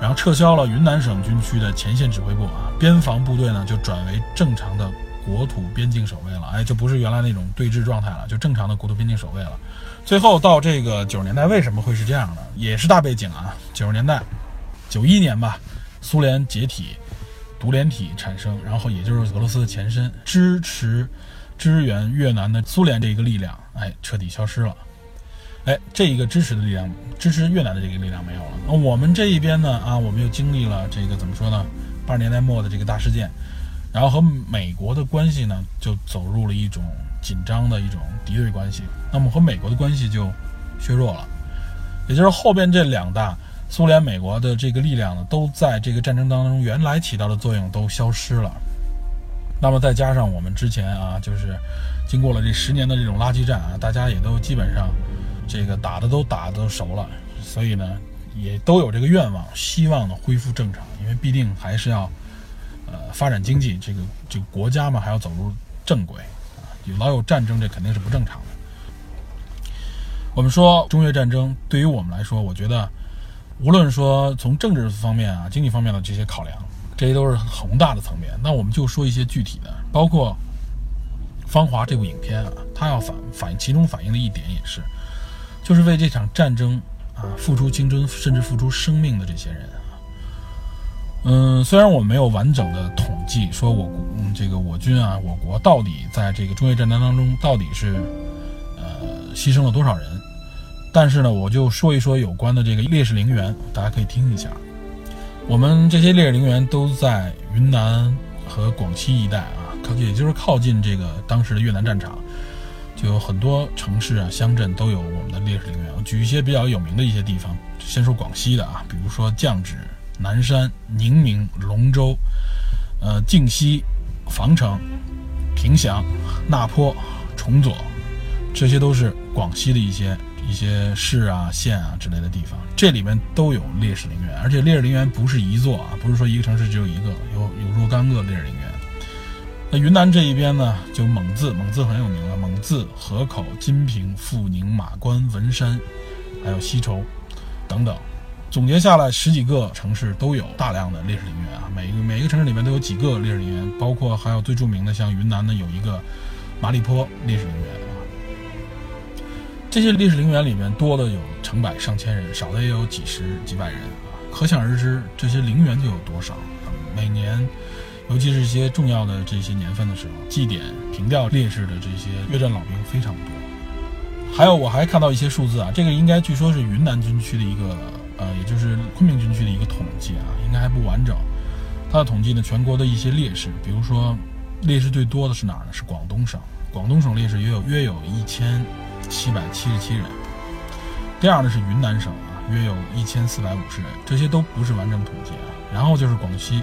然后撤销了云南省军区的前线指挥部啊，边防部队呢就转为正常的国土边境守卫了，哎，就不是原来那种对峙状态了，就正常的国土边境守卫了。最后到这个九十年代为什么会是这样呢？也是大背景啊，九十年代，九一年吧，苏联解体，独联体产生，然后也就是俄罗斯的前身，支持支援越南的苏联这一个力量，哎，彻底消失了。哎，这一个支持的力量，支持越南的这个力量没有了。那我们这一边呢？啊，我们又经历了这个怎么说呢？八十年代末的这个大事件，然后和美国的关系呢，就走入了一种紧张的一种敌对关系。那么和美国的关系就削弱了，也就是后边这两大苏联、美国的这个力量呢，都在这个战争当中原来起到的作用都消失了。那么再加上我们之前啊，就是经过了这十年的这种垃圾战啊，大家也都基本上。这个打的都打的都熟了，所以呢，也都有这个愿望，希望呢恢复正常，因为必定还是要，呃，发展经济，这个这个国家嘛还要走入正轨啊，有老有战争，这肯定是不正常的。我们说中越战争对于我们来说，我觉得无论说从政治方面啊、经济方面的这些考量，这些都是宏大的层面。那我们就说一些具体的，包括《芳华》这部影片啊，它要反反映其中反映的一点也是。就是为这场战争啊付出青春甚至付出生命的这些人啊，嗯，虽然我没有完整的统计，说我嗯这个我军啊我国到底在这个中越战争当中到底是呃牺牲了多少人，但是呢，我就说一说有关的这个烈士陵园，大家可以听一下。我们这些烈士陵园都在云南和广西一带啊，靠也就是靠近这个当时的越南战场。就有很多城市啊、乡镇都有我们的烈士陵园。我举一些比较有名的一些地方，先说广西的啊，比如说降脂、南山、宁明、龙州、呃靖西、防城、凭祥、那坡、崇左，这些都是广西的一些一些市啊、县啊之类的地方。这里面都有烈士陵园，而且烈士陵园不是一座啊，不是说一个城市只有一个，有有若干个烈士陵园。那云南这一边呢，就蒙自，蒙自很有名了。蒙自、河口、金平、富宁、马关、文山，还有西畴等等，总结下来十几个城市都有大量的烈士陵园啊。每个每一个城市里面都有几个烈士陵园，包括还有最著名的，像云南呢有一个麻栗坡烈士陵园。这些烈士陵园里面多的有成百上千人，少的也有几十几百人啊。可想而知，这些陵园就有多少。每年。尤其是一些重要的这些年份的时候，祭奠凭吊烈士的这些越战老兵非常多。还有，我还看到一些数字啊，这个应该据说是云南军区的一个，呃，也就是昆明军区的一个统计啊，应该还不完整。它的统计呢，全国的一些烈士，比如说烈士最多的是哪儿呢？是广东省，广东省烈士约有约有一千七百七十七人。第二呢是云南省啊，约有一千四百五十人，这些都不是完整统计啊。然后就是广西。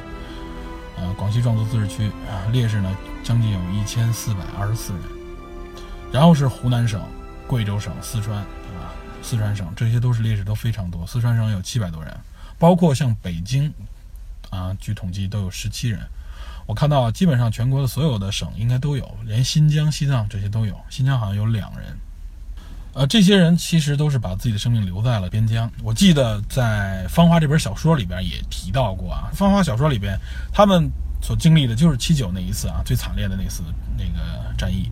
呃，广西壮族自治区啊，烈士呢将近有一千四百二十四人，然后是湖南省、贵州省、四川啊，四川省这些都是烈士都非常多，四川省有七百多人，包括像北京啊，据统计都有十七人。我看到基本上全国的所有的省应该都有，连新疆、西藏这些都有，新疆好像有两人。呃，这些人其实都是把自己的生命留在了边疆。我记得在《芳华》这本小说里边也提到过啊，《芳华》小说里边他们所经历的就是七九那一次啊，最惨烈的那次那个战役。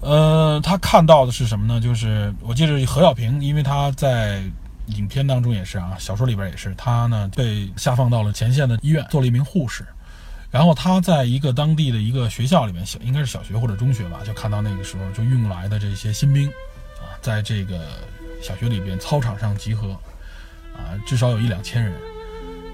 呃，他看到的是什么呢？就是我记得何小平，因为他在影片当中也是啊，小说里边也是，他呢被下放到了前线的医院做了一名护士，然后他在一个当地的一个学校里面，小应该是小学或者中学吧，就看到那个时候就运来的这些新兵。在这个小学里边操场上集合，啊，至少有一两千人，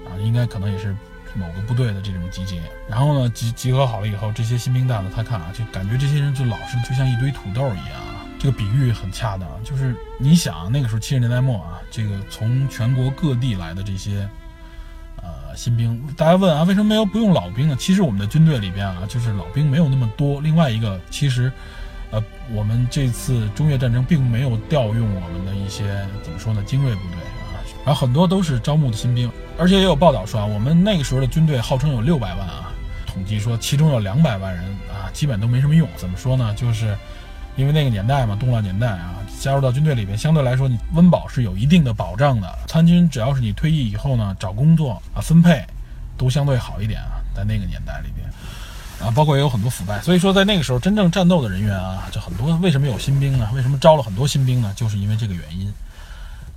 啊，应该可能也是某个部队的这种集结。然后呢，集集合好了以后，这些新兵蛋子他看啊，就感觉这些人就老是就像一堆土豆一样啊。这个比喻很恰当，就是你想那个时候七十年代末啊，这个从全国各地来的这些呃新兵，大家问啊，为什么没有不用老兵呢？其实我们的军队里边啊，就是老兵没有那么多。另外一个，其实。呃，我们这次中越战争并没有调用我们的一些怎么说呢精锐部队啊，然后很多都是招募的新兵，而且也有报道说啊，我们那个时候的军队号称有六百万啊，统计说其中有两百万人啊，基本都没什么用。怎么说呢？就是因为那个年代嘛，动乱年代啊，加入到军队里边，相对来说你温饱是有一定的保障的。参军只要是你退役以后呢，找工作啊分配都相对好一点啊，在那个年代里边啊，包括也有很多腐败。所以说在那个时候真正战斗的人员啊，就很多。为什么有新兵呢？为什么招了很多新兵呢？就是因为这个原因。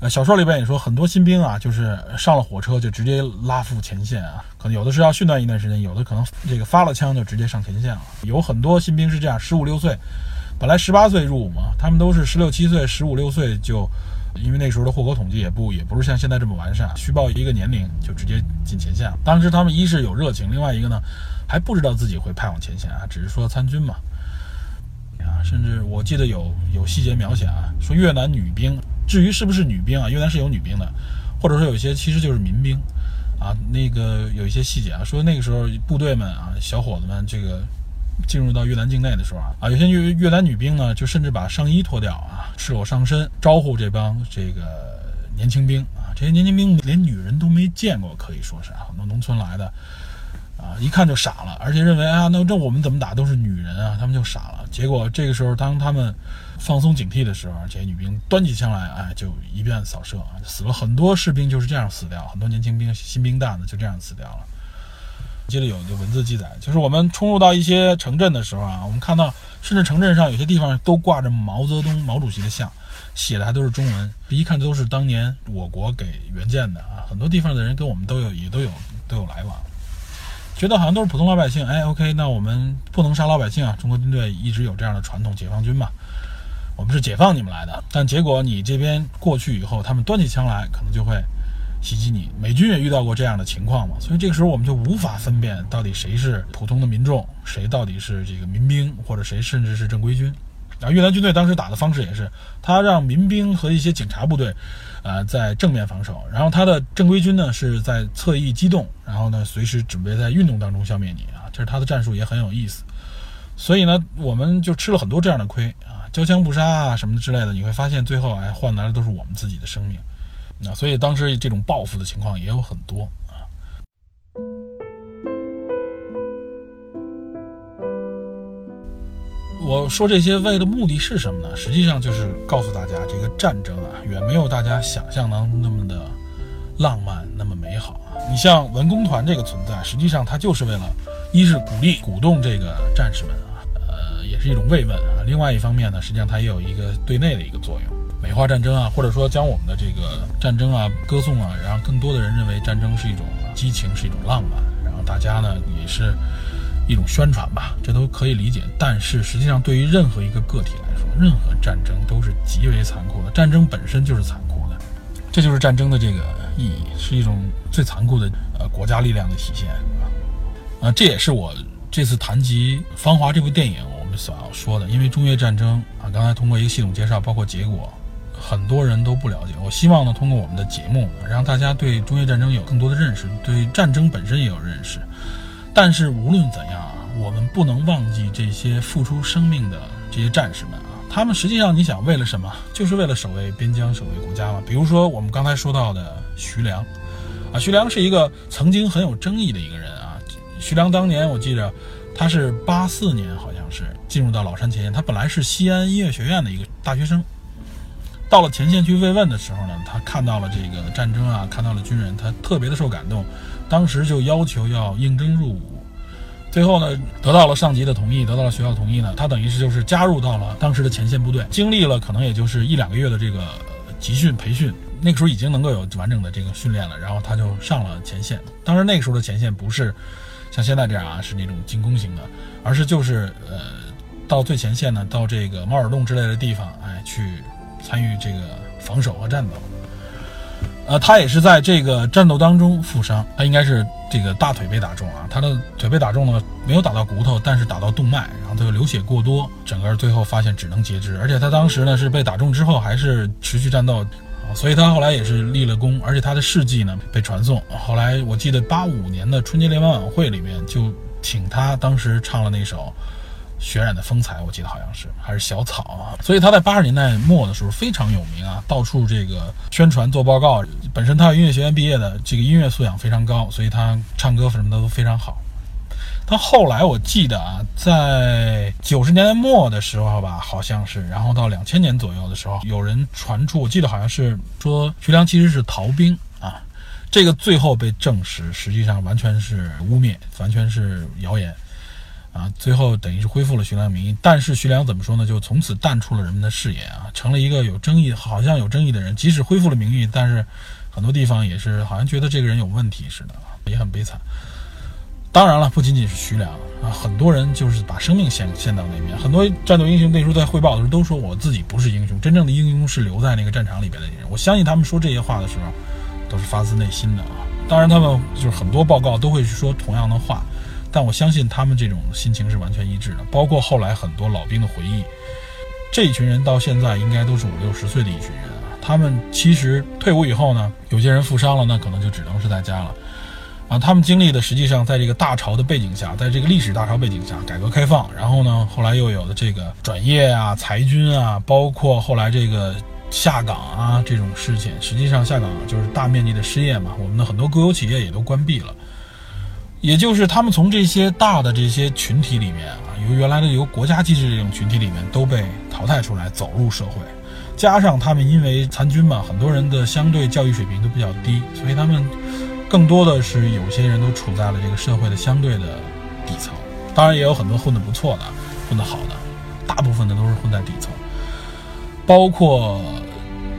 呃，小说里边也说，很多新兵啊，就是上了火车就直接拉赴前线啊，可能有的是要训练一段时间，有的可能这个发了枪就直接上前线了。有很多新兵是这样，十五六岁，本来十八岁入伍嘛，他们都是十六七岁、十五六岁就，因为那时候的户口统计也不也不是像现在这么完善，虚报一个年龄就直接进前线了。当时他们一是有热情，另外一个呢还不知道自己会派往前线啊，只是说参军嘛。啊，甚至我记得有有细节描写啊，说越南女兵。至于是不是女兵啊？越南是有女兵的，或者说有一些其实就是民兵，啊，那个有一些细节啊，说那个时候部队们啊，小伙子们这个进入到越南境内的时候啊，啊，有些越越南女兵呢，就甚至把上衣脱掉啊，赤裸上身招呼这帮这个年轻兵啊，这些年轻兵连女人都没见过，可以说是很多农村来的。啊，一看就傻了，而且认为啊，那这我们怎么打都是女人啊，他们就傻了。结果这个时候，当他们放松警惕的时候，这些女兵端起枪来，哎，就一遍扫射啊，死了很多士兵，就是这样死掉，很多年轻兵、新兵蛋子就这样死掉了。记得有个文字记载，就是我们冲入到一些城镇的时候啊，我们看到，甚至城镇上有些地方都挂着毛泽东、毛主席的像，写的还都是中文，一看都是当年我国给援建的啊。很多地方的人跟我们都有，也都有都有来往。觉得好像都是普通老百姓，哎，OK，那我们不能杀老百姓啊！中国军队一直有这样的传统，解放军嘛，我们是解放你们来的。但结果你这边过去以后，他们端起枪来，可能就会袭击你。美军也遇到过这样的情况嘛，所以这个时候我们就无法分辨到底谁是普通的民众，谁到底是这个民兵，或者谁甚至是正规军。然后越南军队当时打的方式也是，他让民兵和一些警察部队。啊，在正面防守，然后他的正规军呢是在侧翼机动，然后呢随时准备在运动当中消灭你啊，这是他的战术也很有意思。所以呢，我们就吃了很多这样的亏啊，交枪不杀啊什么之类的，你会发现最后哎换来的都是我们自己的生命。那所以当时这种报复的情况也有很多啊。我说这些为的目的是什么呢？实际上就是告诉大家，这个战争啊，远没有大家想象当中那么的浪漫，那么美好啊。你像文工团这个存在，实际上它就是为了，一是鼓励、鼓动这个战士们啊，呃，也是一种慰问啊。另外一方面呢，实际上它也有一个对内的一个作用，美化战争啊，或者说将我们的这个战争啊歌颂啊，让更多的人认为战争是一种激情，是一种浪漫，然后大家呢也是。一种宣传吧，这都可以理解。但是实际上，对于任何一个个体来说，任何战争都是极为残酷的。战争本身就是残酷的，这就是战争的这个意义，是一种最残酷的呃国家力量的体现啊。啊，这也是我这次谈及《芳华》这部电影我们所要说的。因为中越战争啊，刚才通过一个系统介绍，包括结果，很多人都不了解。我希望呢，通过我们的节目，让大家对中越战争有更多的认识，对战争本身也有认识。但是无论怎样啊，我们不能忘记这些付出生命的这些战士们啊，他们实际上你想为了什么？就是为了守卫边疆、守卫国家嘛。比如说我们刚才说到的徐良，啊，徐良是一个曾经很有争议的一个人啊。徐良当年我记着，他是八四年好像是进入到老山前线，他本来是西安音乐学院的一个大学生，到了前线去慰问的时候呢，他看到了这个战争啊，看到了军人，他特别的受感动。当时就要求要应征入伍，最后呢得到了上级的同意，得到了学校同意呢，他等于是就是加入到了当时的前线部队，经历了可能也就是一两个月的这个集训培训，那个时候已经能够有完整的这个训练了，然后他就上了前线。当然那个时候的前线不是像现在这样啊，是那种进攻型的，而是就是呃到最前线呢，到这个猫耳洞之类的地方，哎去参与这个防守和战斗。呃，他也是在这个战斗当中负伤，他应该是这个大腿被打中啊，他的腿被打中了，没有打到骨头，但是打到动脉，然后他就流血过多，整个最后发现只能截肢，而且他当时呢是被打中之后还是持续战斗啊，所以他后来也是立了功，而且他的事迹呢被传颂，后来我记得八五年的春节联欢晚会里面就请他当时唱了那首。血染的风采，我记得好像是还是小草啊，所以他在八十年代末的时候非常有名啊，到处这个宣传做报告。本身他音乐学院毕业的，这个音乐素养非常高，所以他唱歌什么的都非常好。但后来我记得啊，在九十年代末的时候吧，好像是，然后到两千年左右的时候，有人传出，我记得好像是说徐良其实是逃兵啊，这个最后被证实，实际上完全是污蔑，完全是谣言啊。最后等于是恢复了徐良的名义，但是徐良怎么说呢？就从此淡出了人们的视野啊，成了一个有争议，好像有争议的人。即使恢复了名誉，但是很多地方也是好像觉得这个人有问题似的，也很悲惨。当然了，不仅仅是徐良啊，很多人就是把生命献献到那边。很多战斗英雄那时候在汇报的时候都说，我自己不是英雄，真正的英雄是留在那个战场里边的人。我相信他们说这些话的时候，都是发自内心的啊。当然，他们就是很多报告都会说同样的话，但我相信他们这种心情是完全一致的。包括后来很多老兵的回忆，这一群人到现在应该都是五六十岁的一群人啊。他们其实退伍以后呢，有些人负伤了，那可能就只能是在家了。啊，他们经历的实际上在这个大潮的背景下，在这个历史大潮背景下，改革开放，然后呢，后来又有了这个转业啊、裁军啊，包括后来这个下岗啊这种事情，实际上下岗就是大面积的失业嘛。我们的很多国有企业也都关闭了，也就是他们从这些大的这些群体里面啊，由原来的由国家机制这种群体里面都被淘汰出来，走入社会，加上他们因为参军嘛，很多人的相对教育水平都比较低，所以他们。更多的是有些人都处在了这个社会的相对的底层，当然也有很多混得不错的、混得好的，大部分的都是混在底层。包括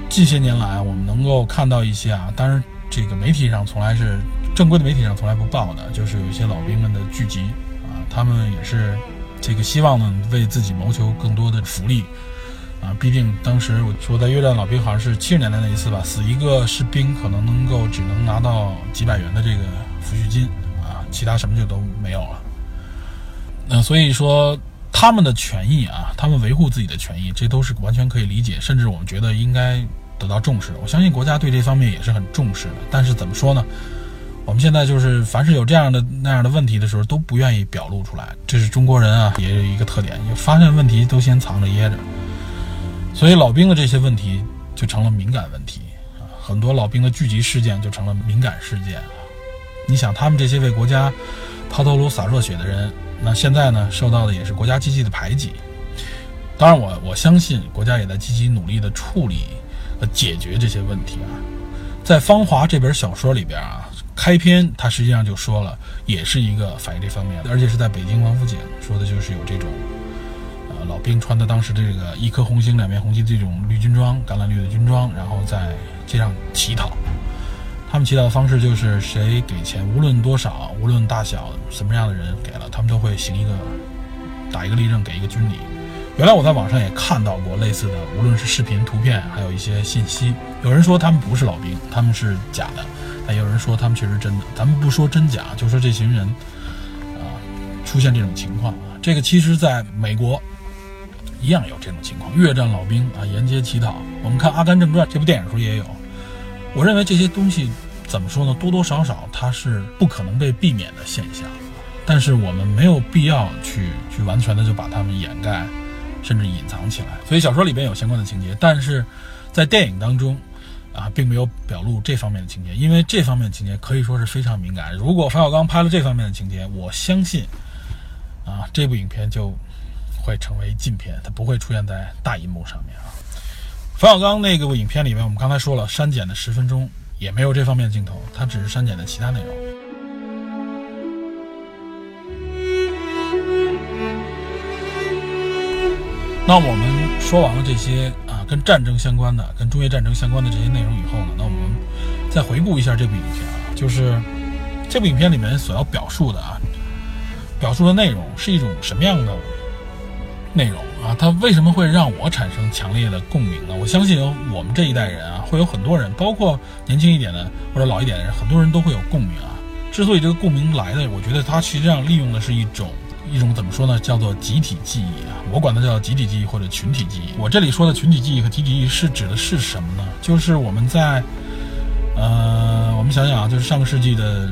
近些年来，我们能够看到一些啊，当然这个媒体上从来是正规的媒体上从来不报的，就是有一些老兵们的聚集啊，他们也是这个希望呢为自己谋求更多的福利。啊，毕竟当时我说在越战老兵好像是七十年代那一次吧，死一个士兵可能能够只能拿到几百元的这个抚恤金啊，其他什么就都没有了。那所以说他们的权益啊，他们维护自己的权益，这都是完全可以理解，甚至我们觉得应该得到重视。我相信国家对这方面也是很重视的。但是怎么说呢？我们现在就是凡是有这样的那样的问题的时候，都不愿意表露出来。这是中国人啊，也有一个特点，有发现问题都先藏着掖着。所以老兵的这些问题就成了敏感问题啊，很多老兵的聚集事件就成了敏感事件啊。你想，他们这些为国家抛头颅洒热血的人，那现在呢，受到的也是国家机器的排挤。当然，我我相信国家也在积极努力的处理和解决这些问题啊。在《芳华》这本小说里边啊，开篇他实际上就说了，也是一个反映这方面的，而且是在北京王府井说的就是有这种。呃老兵穿的当时的这个一颗红星两面红旗这种绿军装，橄榄绿的军装，然后在街上乞讨。他们乞讨的方式就是谁给钱，无论多少，无论大小，什么样的人给了，他们都会行一个打一个立正，给一个军礼。原来我在网上也看到过类似的，无论是视频、图片，还有一些信息。有人说他们不是老兵，他们是假的；但有人说他们确实真的。咱们不说真假，就说这群人啊出现这种情况啊，这个其实在美国。一样有这种情况，越战老兵啊沿街乞讨。我们看《阿甘正传》这部电影的时候也有。我认为这些东西怎么说呢？多多少少它是不可能被避免的现象，但是我们没有必要去去完全的就把它们掩盖，甚至隐藏起来。所以小说里边有相关的情节，但是在电影当中啊，并没有表露这方面的情节，因为这方面的情节可以说是非常敏感。如果冯小刚拍了这方面的情节，我相信啊，这部影片就。会成为禁片，它不会出现在大银幕上面啊。冯小刚那个影片里面，我们刚才说了，删减的十分钟也没有这方面的镜头，它只是删减的其他内容。那我们说完了这些啊，跟战争相关的、跟中越战争相关的这些内容以后呢，那我们再回顾一下这部影片啊，就是这部影片里面所要表述的啊，表述的内容是一种什么样的？内容啊，它为什么会让我产生强烈的共鸣呢？我相信我们这一代人啊，会有很多人，包括年轻一点的或者老一点的人，很多人都会有共鸣啊。之所以这个共鸣来的，我觉得它实际上利用的是一种一种怎么说呢？叫做集体记忆啊，我管它叫集体记忆或者群体记忆。我这里说的群体记忆和集体记忆是指的是什么呢？就是我们在呃，我们想想啊，就是上个世纪的。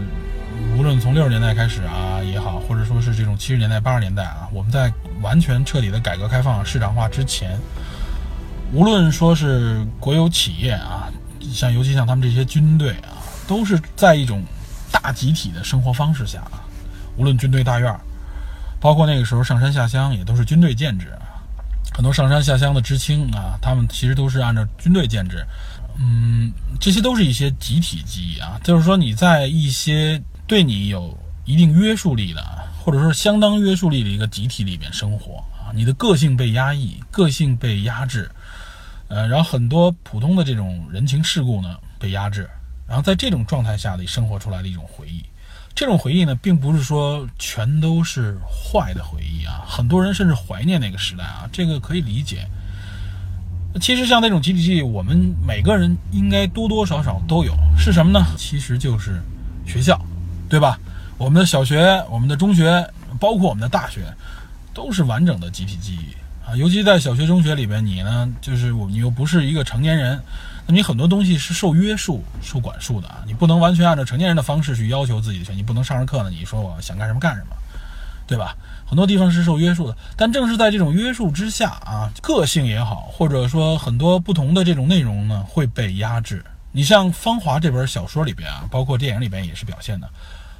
无论从六十年代开始啊也好，或者说是这种七十年代、八十年代啊，我们在完全彻底的改革开放、市场化之前，无论说是国有企业啊，像尤其像他们这些军队啊，都是在一种大集体的生活方式下啊。无论军队大院儿，包括那个时候上山下乡，也都是军队建制。很多上山下乡的知青啊，他们其实都是按照军队建制。嗯，这些都是一些集体记忆啊，就是说你在一些对你有一定约束力的，或者说相当约束力的一个集体里面生活啊，你的个性被压抑，个性被压制，呃，然后很多普通的这种人情世故呢被压制，然后在这种状态下的生活出来的一种回忆，这种回忆呢，并不是说全都是坏的回忆啊，很多人甚至怀念那个时代啊，这个可以理解。其实像那种集体记忆，我们每个人应该多多少少都有，是什么呢？其实就是学校，对吧？我们的小学、我们的中学，包括我们的大学，都是完整的集体记忆啊。尤其在小学、中学里边，你呢，就是我，你又不是一个成年人，那你很多东西是受约束、受管束的啊。你不能完全按照成年人的方式去要求自己的权，你不能上着课呢，你说我想干什么干什么，对吧？很多地方是受约束的，但正是在这种约束之下啊，个性也好，或者说很多不同的这种内容呢，会被压制。你像《芳华》这本小说里边啊，包括电影里边也是表现的，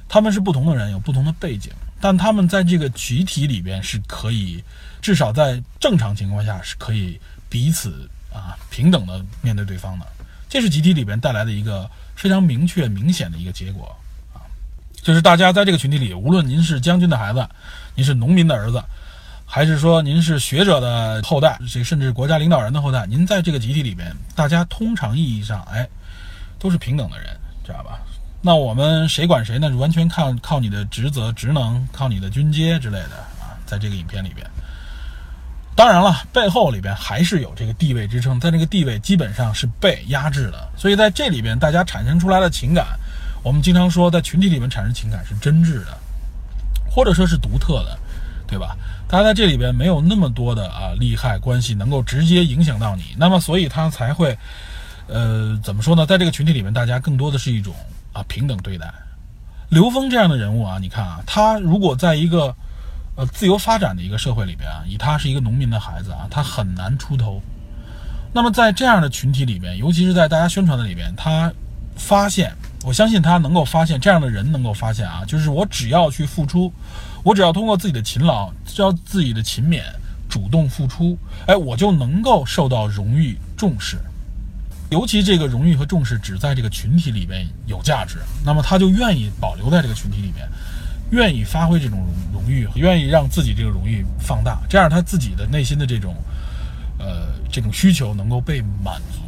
他们是不同的人，有不同的背景，但他们在这个集体里边是可以，至少在正常情况下是可以彼此啊平等的面对对方的。这是集体里边带来的一个非常明确、明显的一个结果啊。就是大家在这个群体里，无论您是将军的孩子，您是农民的儿子，还是说您是学者的后代，这甚至国家领导人的后代，您在这个集体里边，大家通常意义上，哎，都是平等的人，知道吧？那我们谁管谁呢？完全看靠你的职责、职能，靠你的军阶之类的啊。在这个影片里边，当然了，背后里边还是有这个地位支撑，在这个地位基本上是被压制的，所以在这里边，大家产生出来的情感。我们经常说，在群体里面产生情感是真挚的，或者说是独特的，对吧？大家在这里边没有那么多的啊利害关系能够直接影响到你，那么所以他才会，呃，怎么说呢？在这个群体里面，大家更多的是一种啊平等对待。刘峰这样的人物啊，你看啊，他如果在一个呃自由发展的一个社会里边啊，以他是一个农民的孩子啊，他很难出头。那么在这样的群体里面，尤其是在大家宣传的里边，他发现。我相信他能够发现这样的人能够发现啊，就是我只要去付出，我只要通过自己的勤劳，只要自己的勤勉，主动付出，哎，我就能够受到荣誉重视。尤其这个荣誉和重视只在这个群体里边有价值，那么他就愿意保留在这个群体里面，愿意发挥这种荣荣誉，愿意让自己这个荣誉放大，这样他自己的内心的这种呃这种需求能够被满足。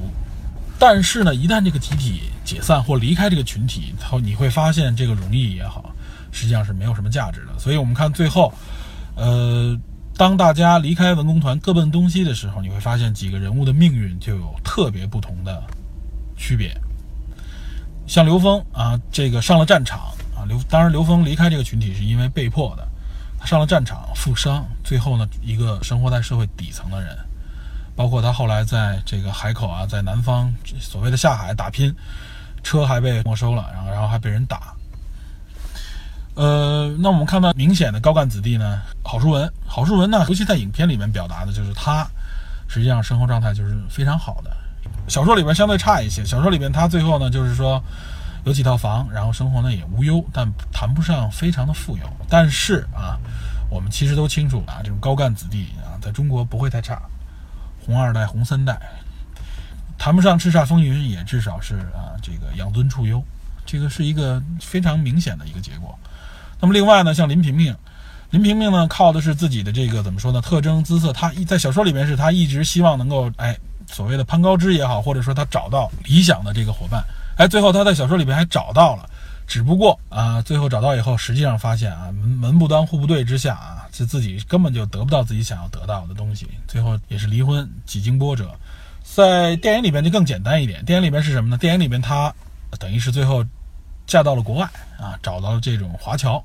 但是呢，一旦这个集体解散或离开这个群体，后你会发现这个荣誉也好，实际上是没有什么价值的。所以，我们看最后，呃，当大家离开文工团各奔东西的时候，你会发现几个人物的命运就有特别不同的区别。像刘峰啊，这个上了战场，刘当然刘峰离开这个群体是因为被迫的，他上了战场负伤，最后呢，一个生活在社会底层的人。包括他后来在这个海口啊，在南方所谓的下海打拼，车还被没收了，然后然后还被人打。呃，那我们看到明显的高干子弟呢，郝淑文，郝淑文呢，尤其在影片里面表达的就是他实际上生活状态就是非常好的。小说里边相对差一些，小说里边他最后呢就是说有几套房，然后生活呢也无忧，但谈不上非常的富有。但是啊，我们其实都清楚啊，这种高干子弟啊，在中国不会太差。红二代、红三代，谈不上叱咤风云，也至少是啊，这个养尊处优，这个是一个非常明显的一个结果。那么另外呢，像林萍萍，林萍萍呢，靠的是自己的这个怎么说呢？特征姿色，她一在小说里面是她一直希望能够哎，所谓的攀高枝也好，或者说她找到理想的这个伙伴，哎，最后她在小说里边还找到了。只不过啊，最后找到以后，实际上发现啊，门门不当户不对之下啊，就自己根本就得不到自己想要得到的东西，最后也是离婚，几经波折。在电影里边就更简单一点，电影里边是什么呢？电影里边她等于是最后嫁到了国外啊，找到了这种华侨，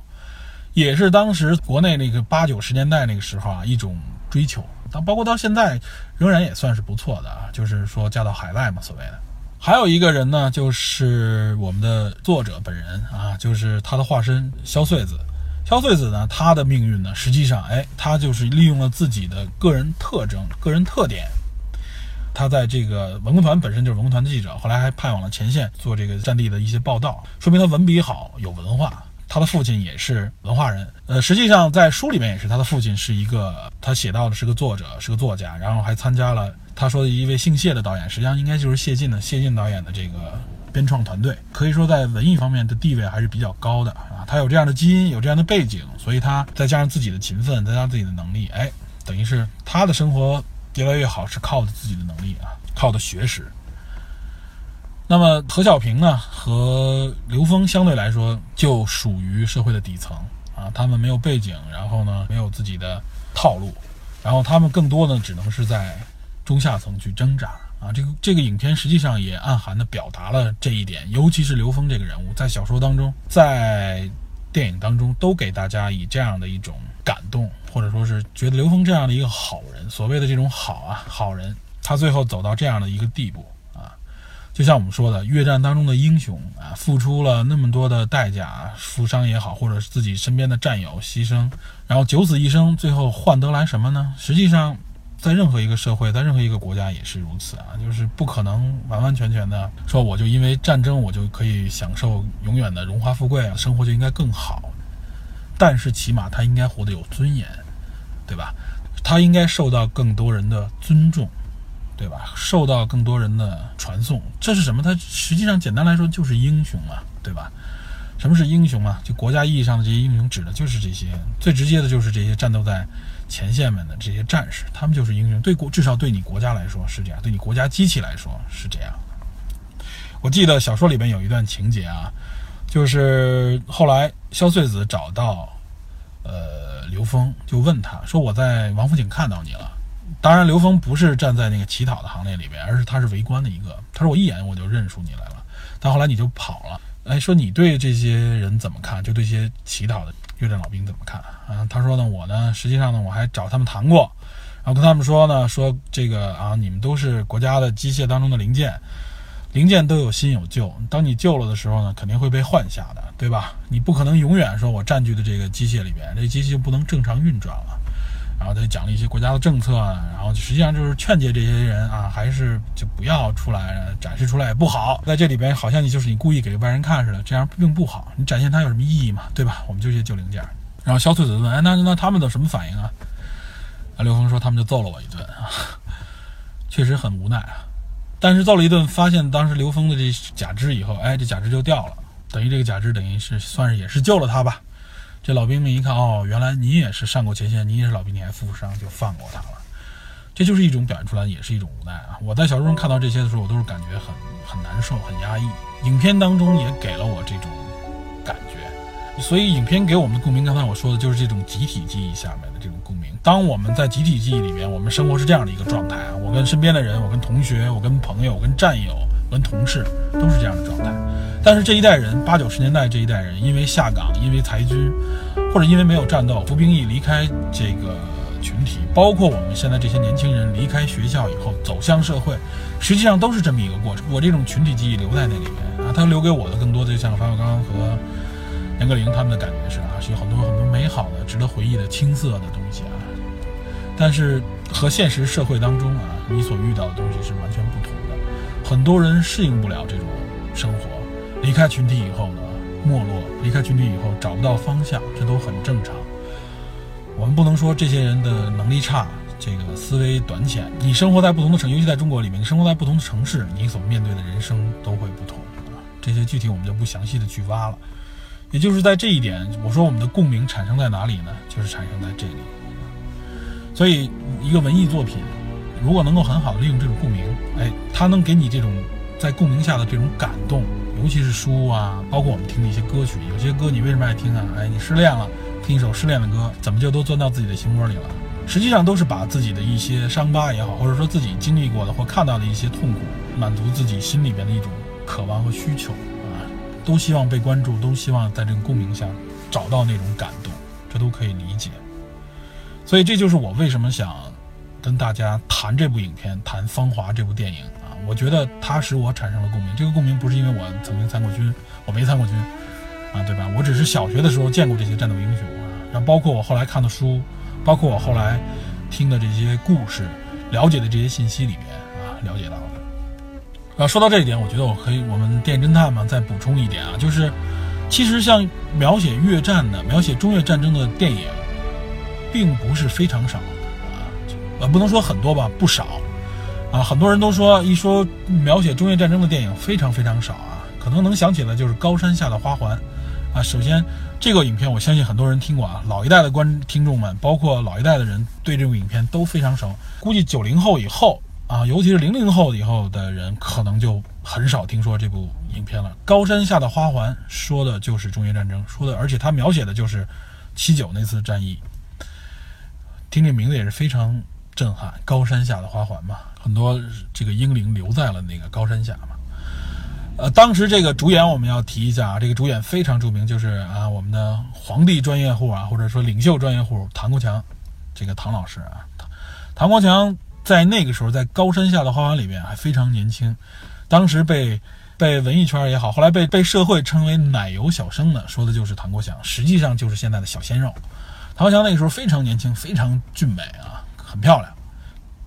也是当时国内那个八九十年代那个时候啊一种追求，但包括到现在仍然也算是不错的啊，就是说嫁到海外嘛，所谓的。还有一个人呢，就是我们的作者本人啊，就是他的化身肖穗子。肖穗子呢，他的命运呢，实际上，哎，他就是利用了自己的个人特征、个人特点。他在这个文工团本身就是文工团的记者，后来还派往了前线做这个战地的一些报道，说明他文笔好，有文化。他的父亲也是文化人，呃，实际上在书里面也是，他的父亲是一个，他写到的是个作者，是个作家，然后还参加了他说的一位姓谢的导演，实际上应该就是谢晋的谢晋导演的这个编创团队，可以说在文艺方面的地位还是比较高的啊。他有这样的基因，有这样的背景，所以他再加上自己的勤奋，再加上自己的能力，哎，等于是他的生活越来越好，是靠着自己的能力啊，靠的学识。那么何小平呢，和刘峰相对来说就属于社会的底层啊，他们没有背景，然后呢没有自己的套路，然后他们更多呢只能是在中下层去挣扎啊。这个这个影片实际上也暗含的表达了这一点，尤其是刘峰这个人物，在小说当中，在电影当中都给大家以这样的一种感动，或者说是觉得刘峰这样的一个好人，所谓的这种好啊好人，他最后走到这样的一个地步。就像我们说的，越战当中的英雄啊，付出了那么多的代价，负伤也好，或者是自己身边的战友牺牲，然后九死一生，最后换得来什么呢？实际上，在任何一个社会，在任何一个国家也是如此啊，就是不可能完完全全的说，我就因为战争，我就可以享受永远的荣华富贵啊，生活就应该更好。但是起码他应该活得有尊严，对吧？他应该受到更多人的尊重。对吧？受到更多人的传颂，这是什么？它实际上简单来说就是英雄嘛，对吧？什么是英雄啊？就国家意义上的这些英雄，指的就是这些最直接的，就是这些战斗在前线们的这些战士，他们就是英雄。对国，至少对你国家来说是这样，对你国家机器来说是这样。我记得小说里边有一段情节啊，就是后来萧穗子找到呃刘峰，就问他说：“我在王府井看到你了。”当然，刘峰不是站在那个乞讨的行列里边，而是他是围观的一个。他说：“我一眼我就认出你来了。”但后来你就跑了。哎，说你对这些人怎么看？就对这些乞讨的越战老兵怎么看？啊，他说呢，我呢，实际上呢，我还找他们谈过，然后跟他们说呢，说这个啊，你们都是国家的机械当中的零件，零件都有新有旧。当你旧了的时候呢，肯定会被换下的，对吧？你不可能永远说我占据的这个机械里边，这机器就不能正常运转了。然后他就讲了一些国家的政策，然后实际上就是劝诫这些人啊，还是就不要出来展示出来也不好。在这里边，好像你就是你故意给外人看似的，这样并不好。你展现它有什么意义嘛？对吧？我们就些旧零件。然后肖翠子问：“哎，那那他们的什么反应啊？”啊，刘峰说：“他们就揍了我一顿啊，确实很无奈啊。但是揍了一顿，发现当时刘峰的这假肢以后，哎，这假肢就掉了，等于这个假肢等于是算是也是救了他吧。”这老兵们一看，哦，原来你也是上过前线，你也是老兵，你还负伤，就放过他了。这就是一种表现出来，也是一种无奈啊。我在小说中看到这些的时候，我都是感觉很很难受，很压抑。影片当中也给了我这种感觉，所以影片给我们的共鸣，刚才我说的就是这种集体记忆下面的这种共鸣。当我们在集体记忆里面，我们生活是这样的一个状态啊，我跟身边的人，我跟同学，我跟朋友，我跟战友，跟同事，都是这样的状态。但是这一代人，八九十年代这一代人，因为下岗，因为裁军，或者因为没有战斗，服兵役离开这个群体，包括我们现在这些年轻人离开学校以后走向社会，实际上都是这么一个过程。我这种群体记忆留在那里面啊，它留给我的更多的就像冯小刚和严歌苓他们的感觉是啊，是有很多很多美好的、值得回忆的青涩的东西啊。但是和现实社会当中啊，你所遇到的东西是完全不同的，很多人适应不了这种生活。离开群体以后呢，没落；离开群体以后找不到方向，这都很正常。我们不能说这些人的能力差，这个思维短浅。你生活在不同的城，尤其在中国里面，你生活在不同的城市，你所面对的人生都会不同啊。这些具体我们就不详细的去挖了。也就是在这一点，我说我们的共鸣产生在哪里呢？就是产生在这里。所以，一个文艺作品如果能够很好的利用这种共鸣，哎，它能给你这种在共鸣下的这种感动。尤其是书啊，包括我们听的一些歌曲，有些歌你为什么爱听啊？哎，你失恋了，听一首失恋的歌，怎么就都钻到自己的心窝里了？实际上都是把自己的一些伤疤也好，或者说自己经历过的或看到的一些痛苦，满足自己心里边的一种渴望和需求啊，都希望被关注，都希望在这个共鸣下找到那种感动，这都可以理解。所以这就是我为什么想跟大家谈这部影片，谈《芳华》这部电影。我觉得它使我产生了共鸣。这个共鸣不是因为我曾经参过军，我没参过军，啊，对吧？我只是小学的时候见过这些战斗英雄啊，然后包括我后来看的书，包括我后来听的这些故事，了解的这些信息里面啊，了解到的。啊，说到这一点，我觉得我可以，我们电影侦探嘛，再补充一点啊，就是其实像描写越战的、描写中越战争的电影，并不是非常少啊，呃，不能说很多吧，不少啊。很多人都说，一说描写中越战争的电影，非常非常少啊。可能能想起来就是《高山下的花环》啊。首先，这个影片我相信很多人听过啊，老一代的观听众们，包括老一代的人对这部影片都非常熟。估计九零后以后啊，尤其是零零后以后的人，可能就很少听说这部影片了。《高山下的花环》说的就是中越战争，说的而且它描写的就是七九那次战役。听这名字也是非常震撼，《高山下的花环》嘛，很多这个英灵留在了那个高山下嘛。呃，当时这个主演我们要提一下啊，这个主演非常著名，就是啊我们的皇帝专业户啊，或者说领袖专业户唐国强，这个唐老师啊，唐唐国强在那个时候在《高山下的花环》里面还非常年轻，当时被被文艺圈也好，后来被被社会称为奶油小生的，说的就是唐国强，实际上就是现在的小鲜肉。唐国强那个时候非常年轻，非常俊美啊，很漂亮。《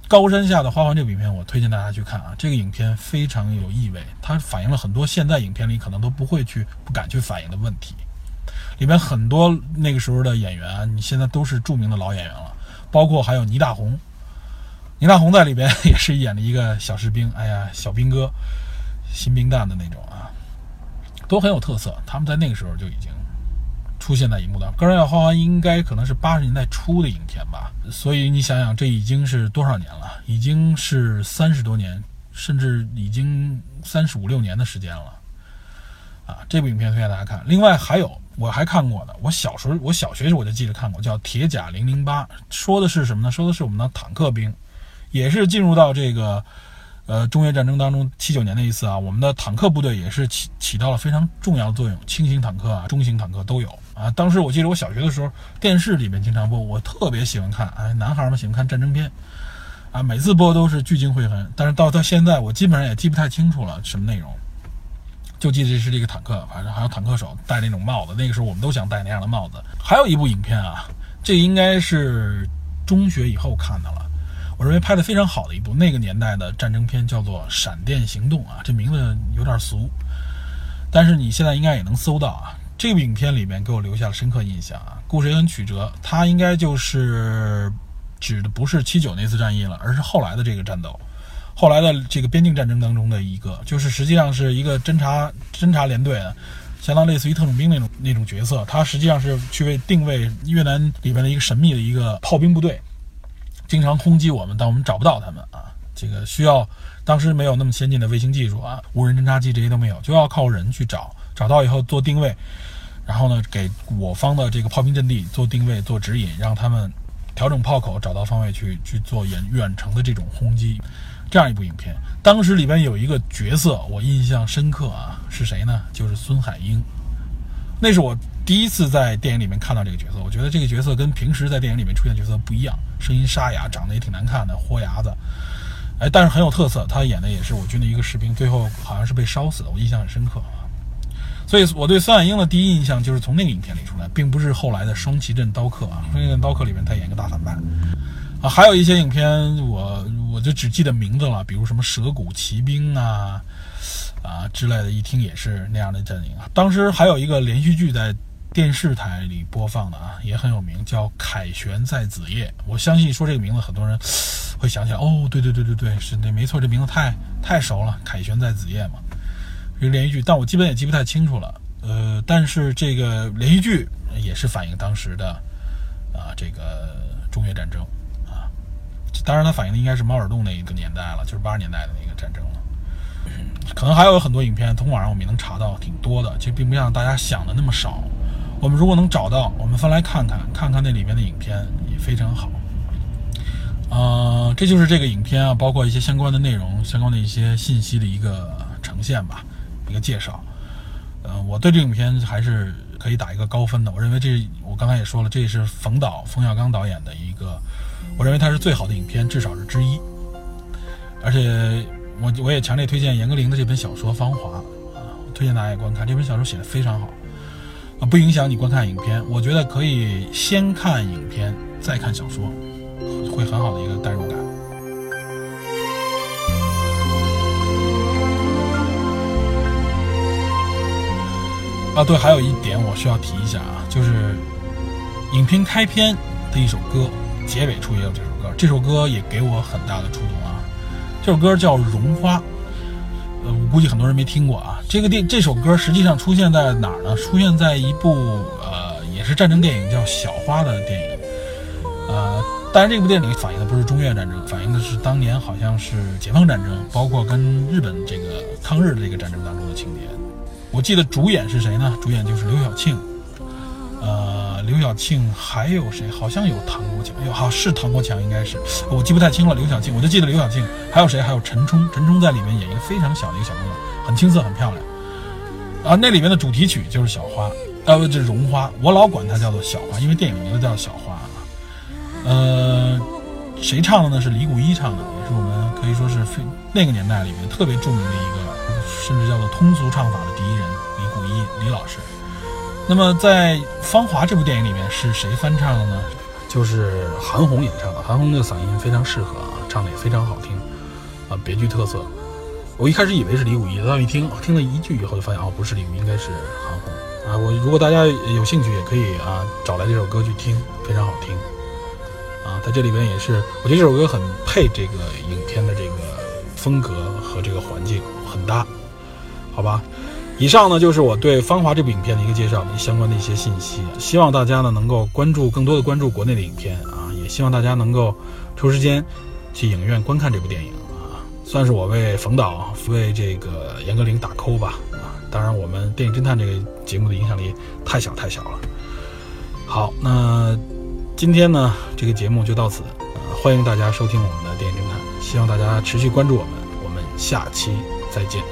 高山下的花环》这部影片，我推荐大家去看啊。这个影片非常有意味，它反映了很多现在影片里可能都不会去、不敢去反映的问题。里面很多那个时候的演员，你现在都是著名的老演员了，包括还有倪大红。倪大红在里边也是演了一个小士兵，哎呀，小兵哥，新兵蛋的那种啊，都很有特色。他们在那个时候就已经。出现在荧幕上，《高山下花》应该可能是八十年代初的影片吧，所以你想想，这已经是多少年了？已经是三十多年，甚至已经三十五六年的时间了。啊，这部影片推荐大家看。另外还有我还看过的，我小时候我小学时我就记得看过，叫《铁甲零零八》，说的是什么呢？说的是我们的坦克兵，也是进入到这个。呃，中越战争当中，七九年那一次啊，我们的坦克部队也是起起到了非常重要的作用，轻型坦克啊、中型坦克都有啊。当时我记得我小学的时候，电视里面经常播，我特别喜欢看，哎，男孩们喜欢看战争片，啊，每次播都是聚精会神。但是到到现在，我基本上也记不太清楚了什么内容，就记得是这个坦克，反正还有坦克手戴那种帽子，那个时候我们都想戴那样的帽子。还有一部影片啊，这应该是中学以后看的了。我认为拍的非常好的一部那个年代的战争片叫做《闪电行动》啊，这名字有点俗，但是你现在应该也能搜到啊。这部影片里面给我留下了深刻印象啊，故事也很曲折。它应该就是指的不是七九那次战役了，而是后来的这个战斗，后来的这个边境战争当中的一个，就是实际上是一个侦察侦察连队，相当类似于特种兵那种那种角色。他实际上是去为定位越南里面的一个神秘的一个炮兵部队。经常轰击我们，但我们找不到他们啊！这个需要当时没有那么先进的卫星技术啊，无人侦察机这些都没有，就要靠人去找，找到以后做定位，然后呢给我方的这个炮兵阵地做定位、做指引，让他们调整炮口，找到方位去去做远远程的这种轰击。这样一部影片，当时里边有一个角色我印象深刻啊，是谁呢？就是孙海英，那是我。第一次在电影里面看到这个角色，我觉得这个角色跟平时在电影里面出现角色不一样，声音沙哑，长得也挺难看的，豁牙子，哎，但是很有特色。他演的也是我军的一个士兵，最后好像是被烧死的，我印象很深刻啊。所以我对孙海英的第一印象就是从那个影片里出来，并不是后来的《双旗镇刀客》啊，《双旗镇刀客》里面他演一个大反派啊。还有一些影片我我就只记得名字了，比如什么《蛇骨奇兵》啊啊之类的，一听也是那样的阵营啊。当时还有一个连续剧在。电视台里播放的啊，也很有名，叫《凯旋在子夜》。我相信说这个名字，很多人会想起来。哦，对对对对对，是那没错，这名字太太熟了，《凯旋在子夜》嘛，是连续剧，但我基本也记不太清楚了。呃，但是这个连续剧也是反映当时的啊这个中越战争啊，当然它反映的应该是猫耳洞那一个年代了，就是八十年代的那个战争了。可能还有很多影片，从网上我们也能查到挺多的，其实并不像大家想的那么少。我们如果能找到，我们翻来看看，看看那里面的影片也非常好。呃，这就是这个影片啊，包括一些相关的内容、相关的一些信息的一个呈现吧，一个介绍。呃，我对这影片还是可以打一个高分的。我认为这，我刚才也说了，这是冯导冯小刚导演的一个，我认为他是最好的影片，至少是之一。而且我我也强烈推荐严歌苓的这本小说《芳华》啊，推荐大家也观看这本小说，写的非常好。啊，不影响你观看影片。我觉得可以先看影片，再看小说，会很好的一个代入感。啊，对，还有一点我需要提一下啊，就是影片开篇的一首歌，结尾处也有这首歌，这首歌也给我很大的触动啊。这首歌叫《绒花》，呃，我估计很多人没听过啊。这个电这首歌实际上出现在哪儿呢？出现在一部呃也是战争电影叫《小花》的电影，呃，当然这部电影反映的不是中越战争，反映的是当年好像是解放战争，包括跟日本这个抗日的这个战争当中的情节。我记得主演是谁呢？主演就是刘晓庆，呃，刘晓庆还有谁？好像有唐国强，有好是唐国强，应该是我记不太清了。刘晓庆，我就记得刘晓庆，还有谁？还有陈冲，陈冲在里面演一个非常小的一个小姑娘，很青涩，很漂亮。啊，那里面的主题曲就是小花，呃，不，这绒花，我老管它叫做小花，因为电影名字叫小花啊。呃，谁唱的呢？是李谷一唱的，也是我们可以说是非那个年代里面特别著名的一个，甚至叫做通俗唱法的第一人，李谷一李老师。那么在《芳华》这部电影里面是谁翻唱的呢？就是韩红演唱的。韩红的嗓音非常适合啊，唱的也非常好听，啊，别具特色。我一开始以为是李谷一，到一听，听了一句以后就发现哦，不是李谷一，应该是韩红啊。我如果大家有兴趣，也可以啊找来这首歌去听，非常好听。啊，在这里边也是，我觉得这首歌很配这个影片的这个风格和这个环境，很搭，好吧？以上呢就是我对《芳华》这部影片的一个介绍，相关的一些信息。希望大家呢能够关注更多的关注国内的影片啊，也希望大家能够抽时间去影院观看这部电影，算是我为冯导、为这个严歌苓打 call 吧啊。当然，我们电影侦探这个节目的影响力太小太小了。好，那今天呢这个节目就到此，呃，欢迎大家收听我们的电影侦探，希望大家持续关注我们，我们下期再见。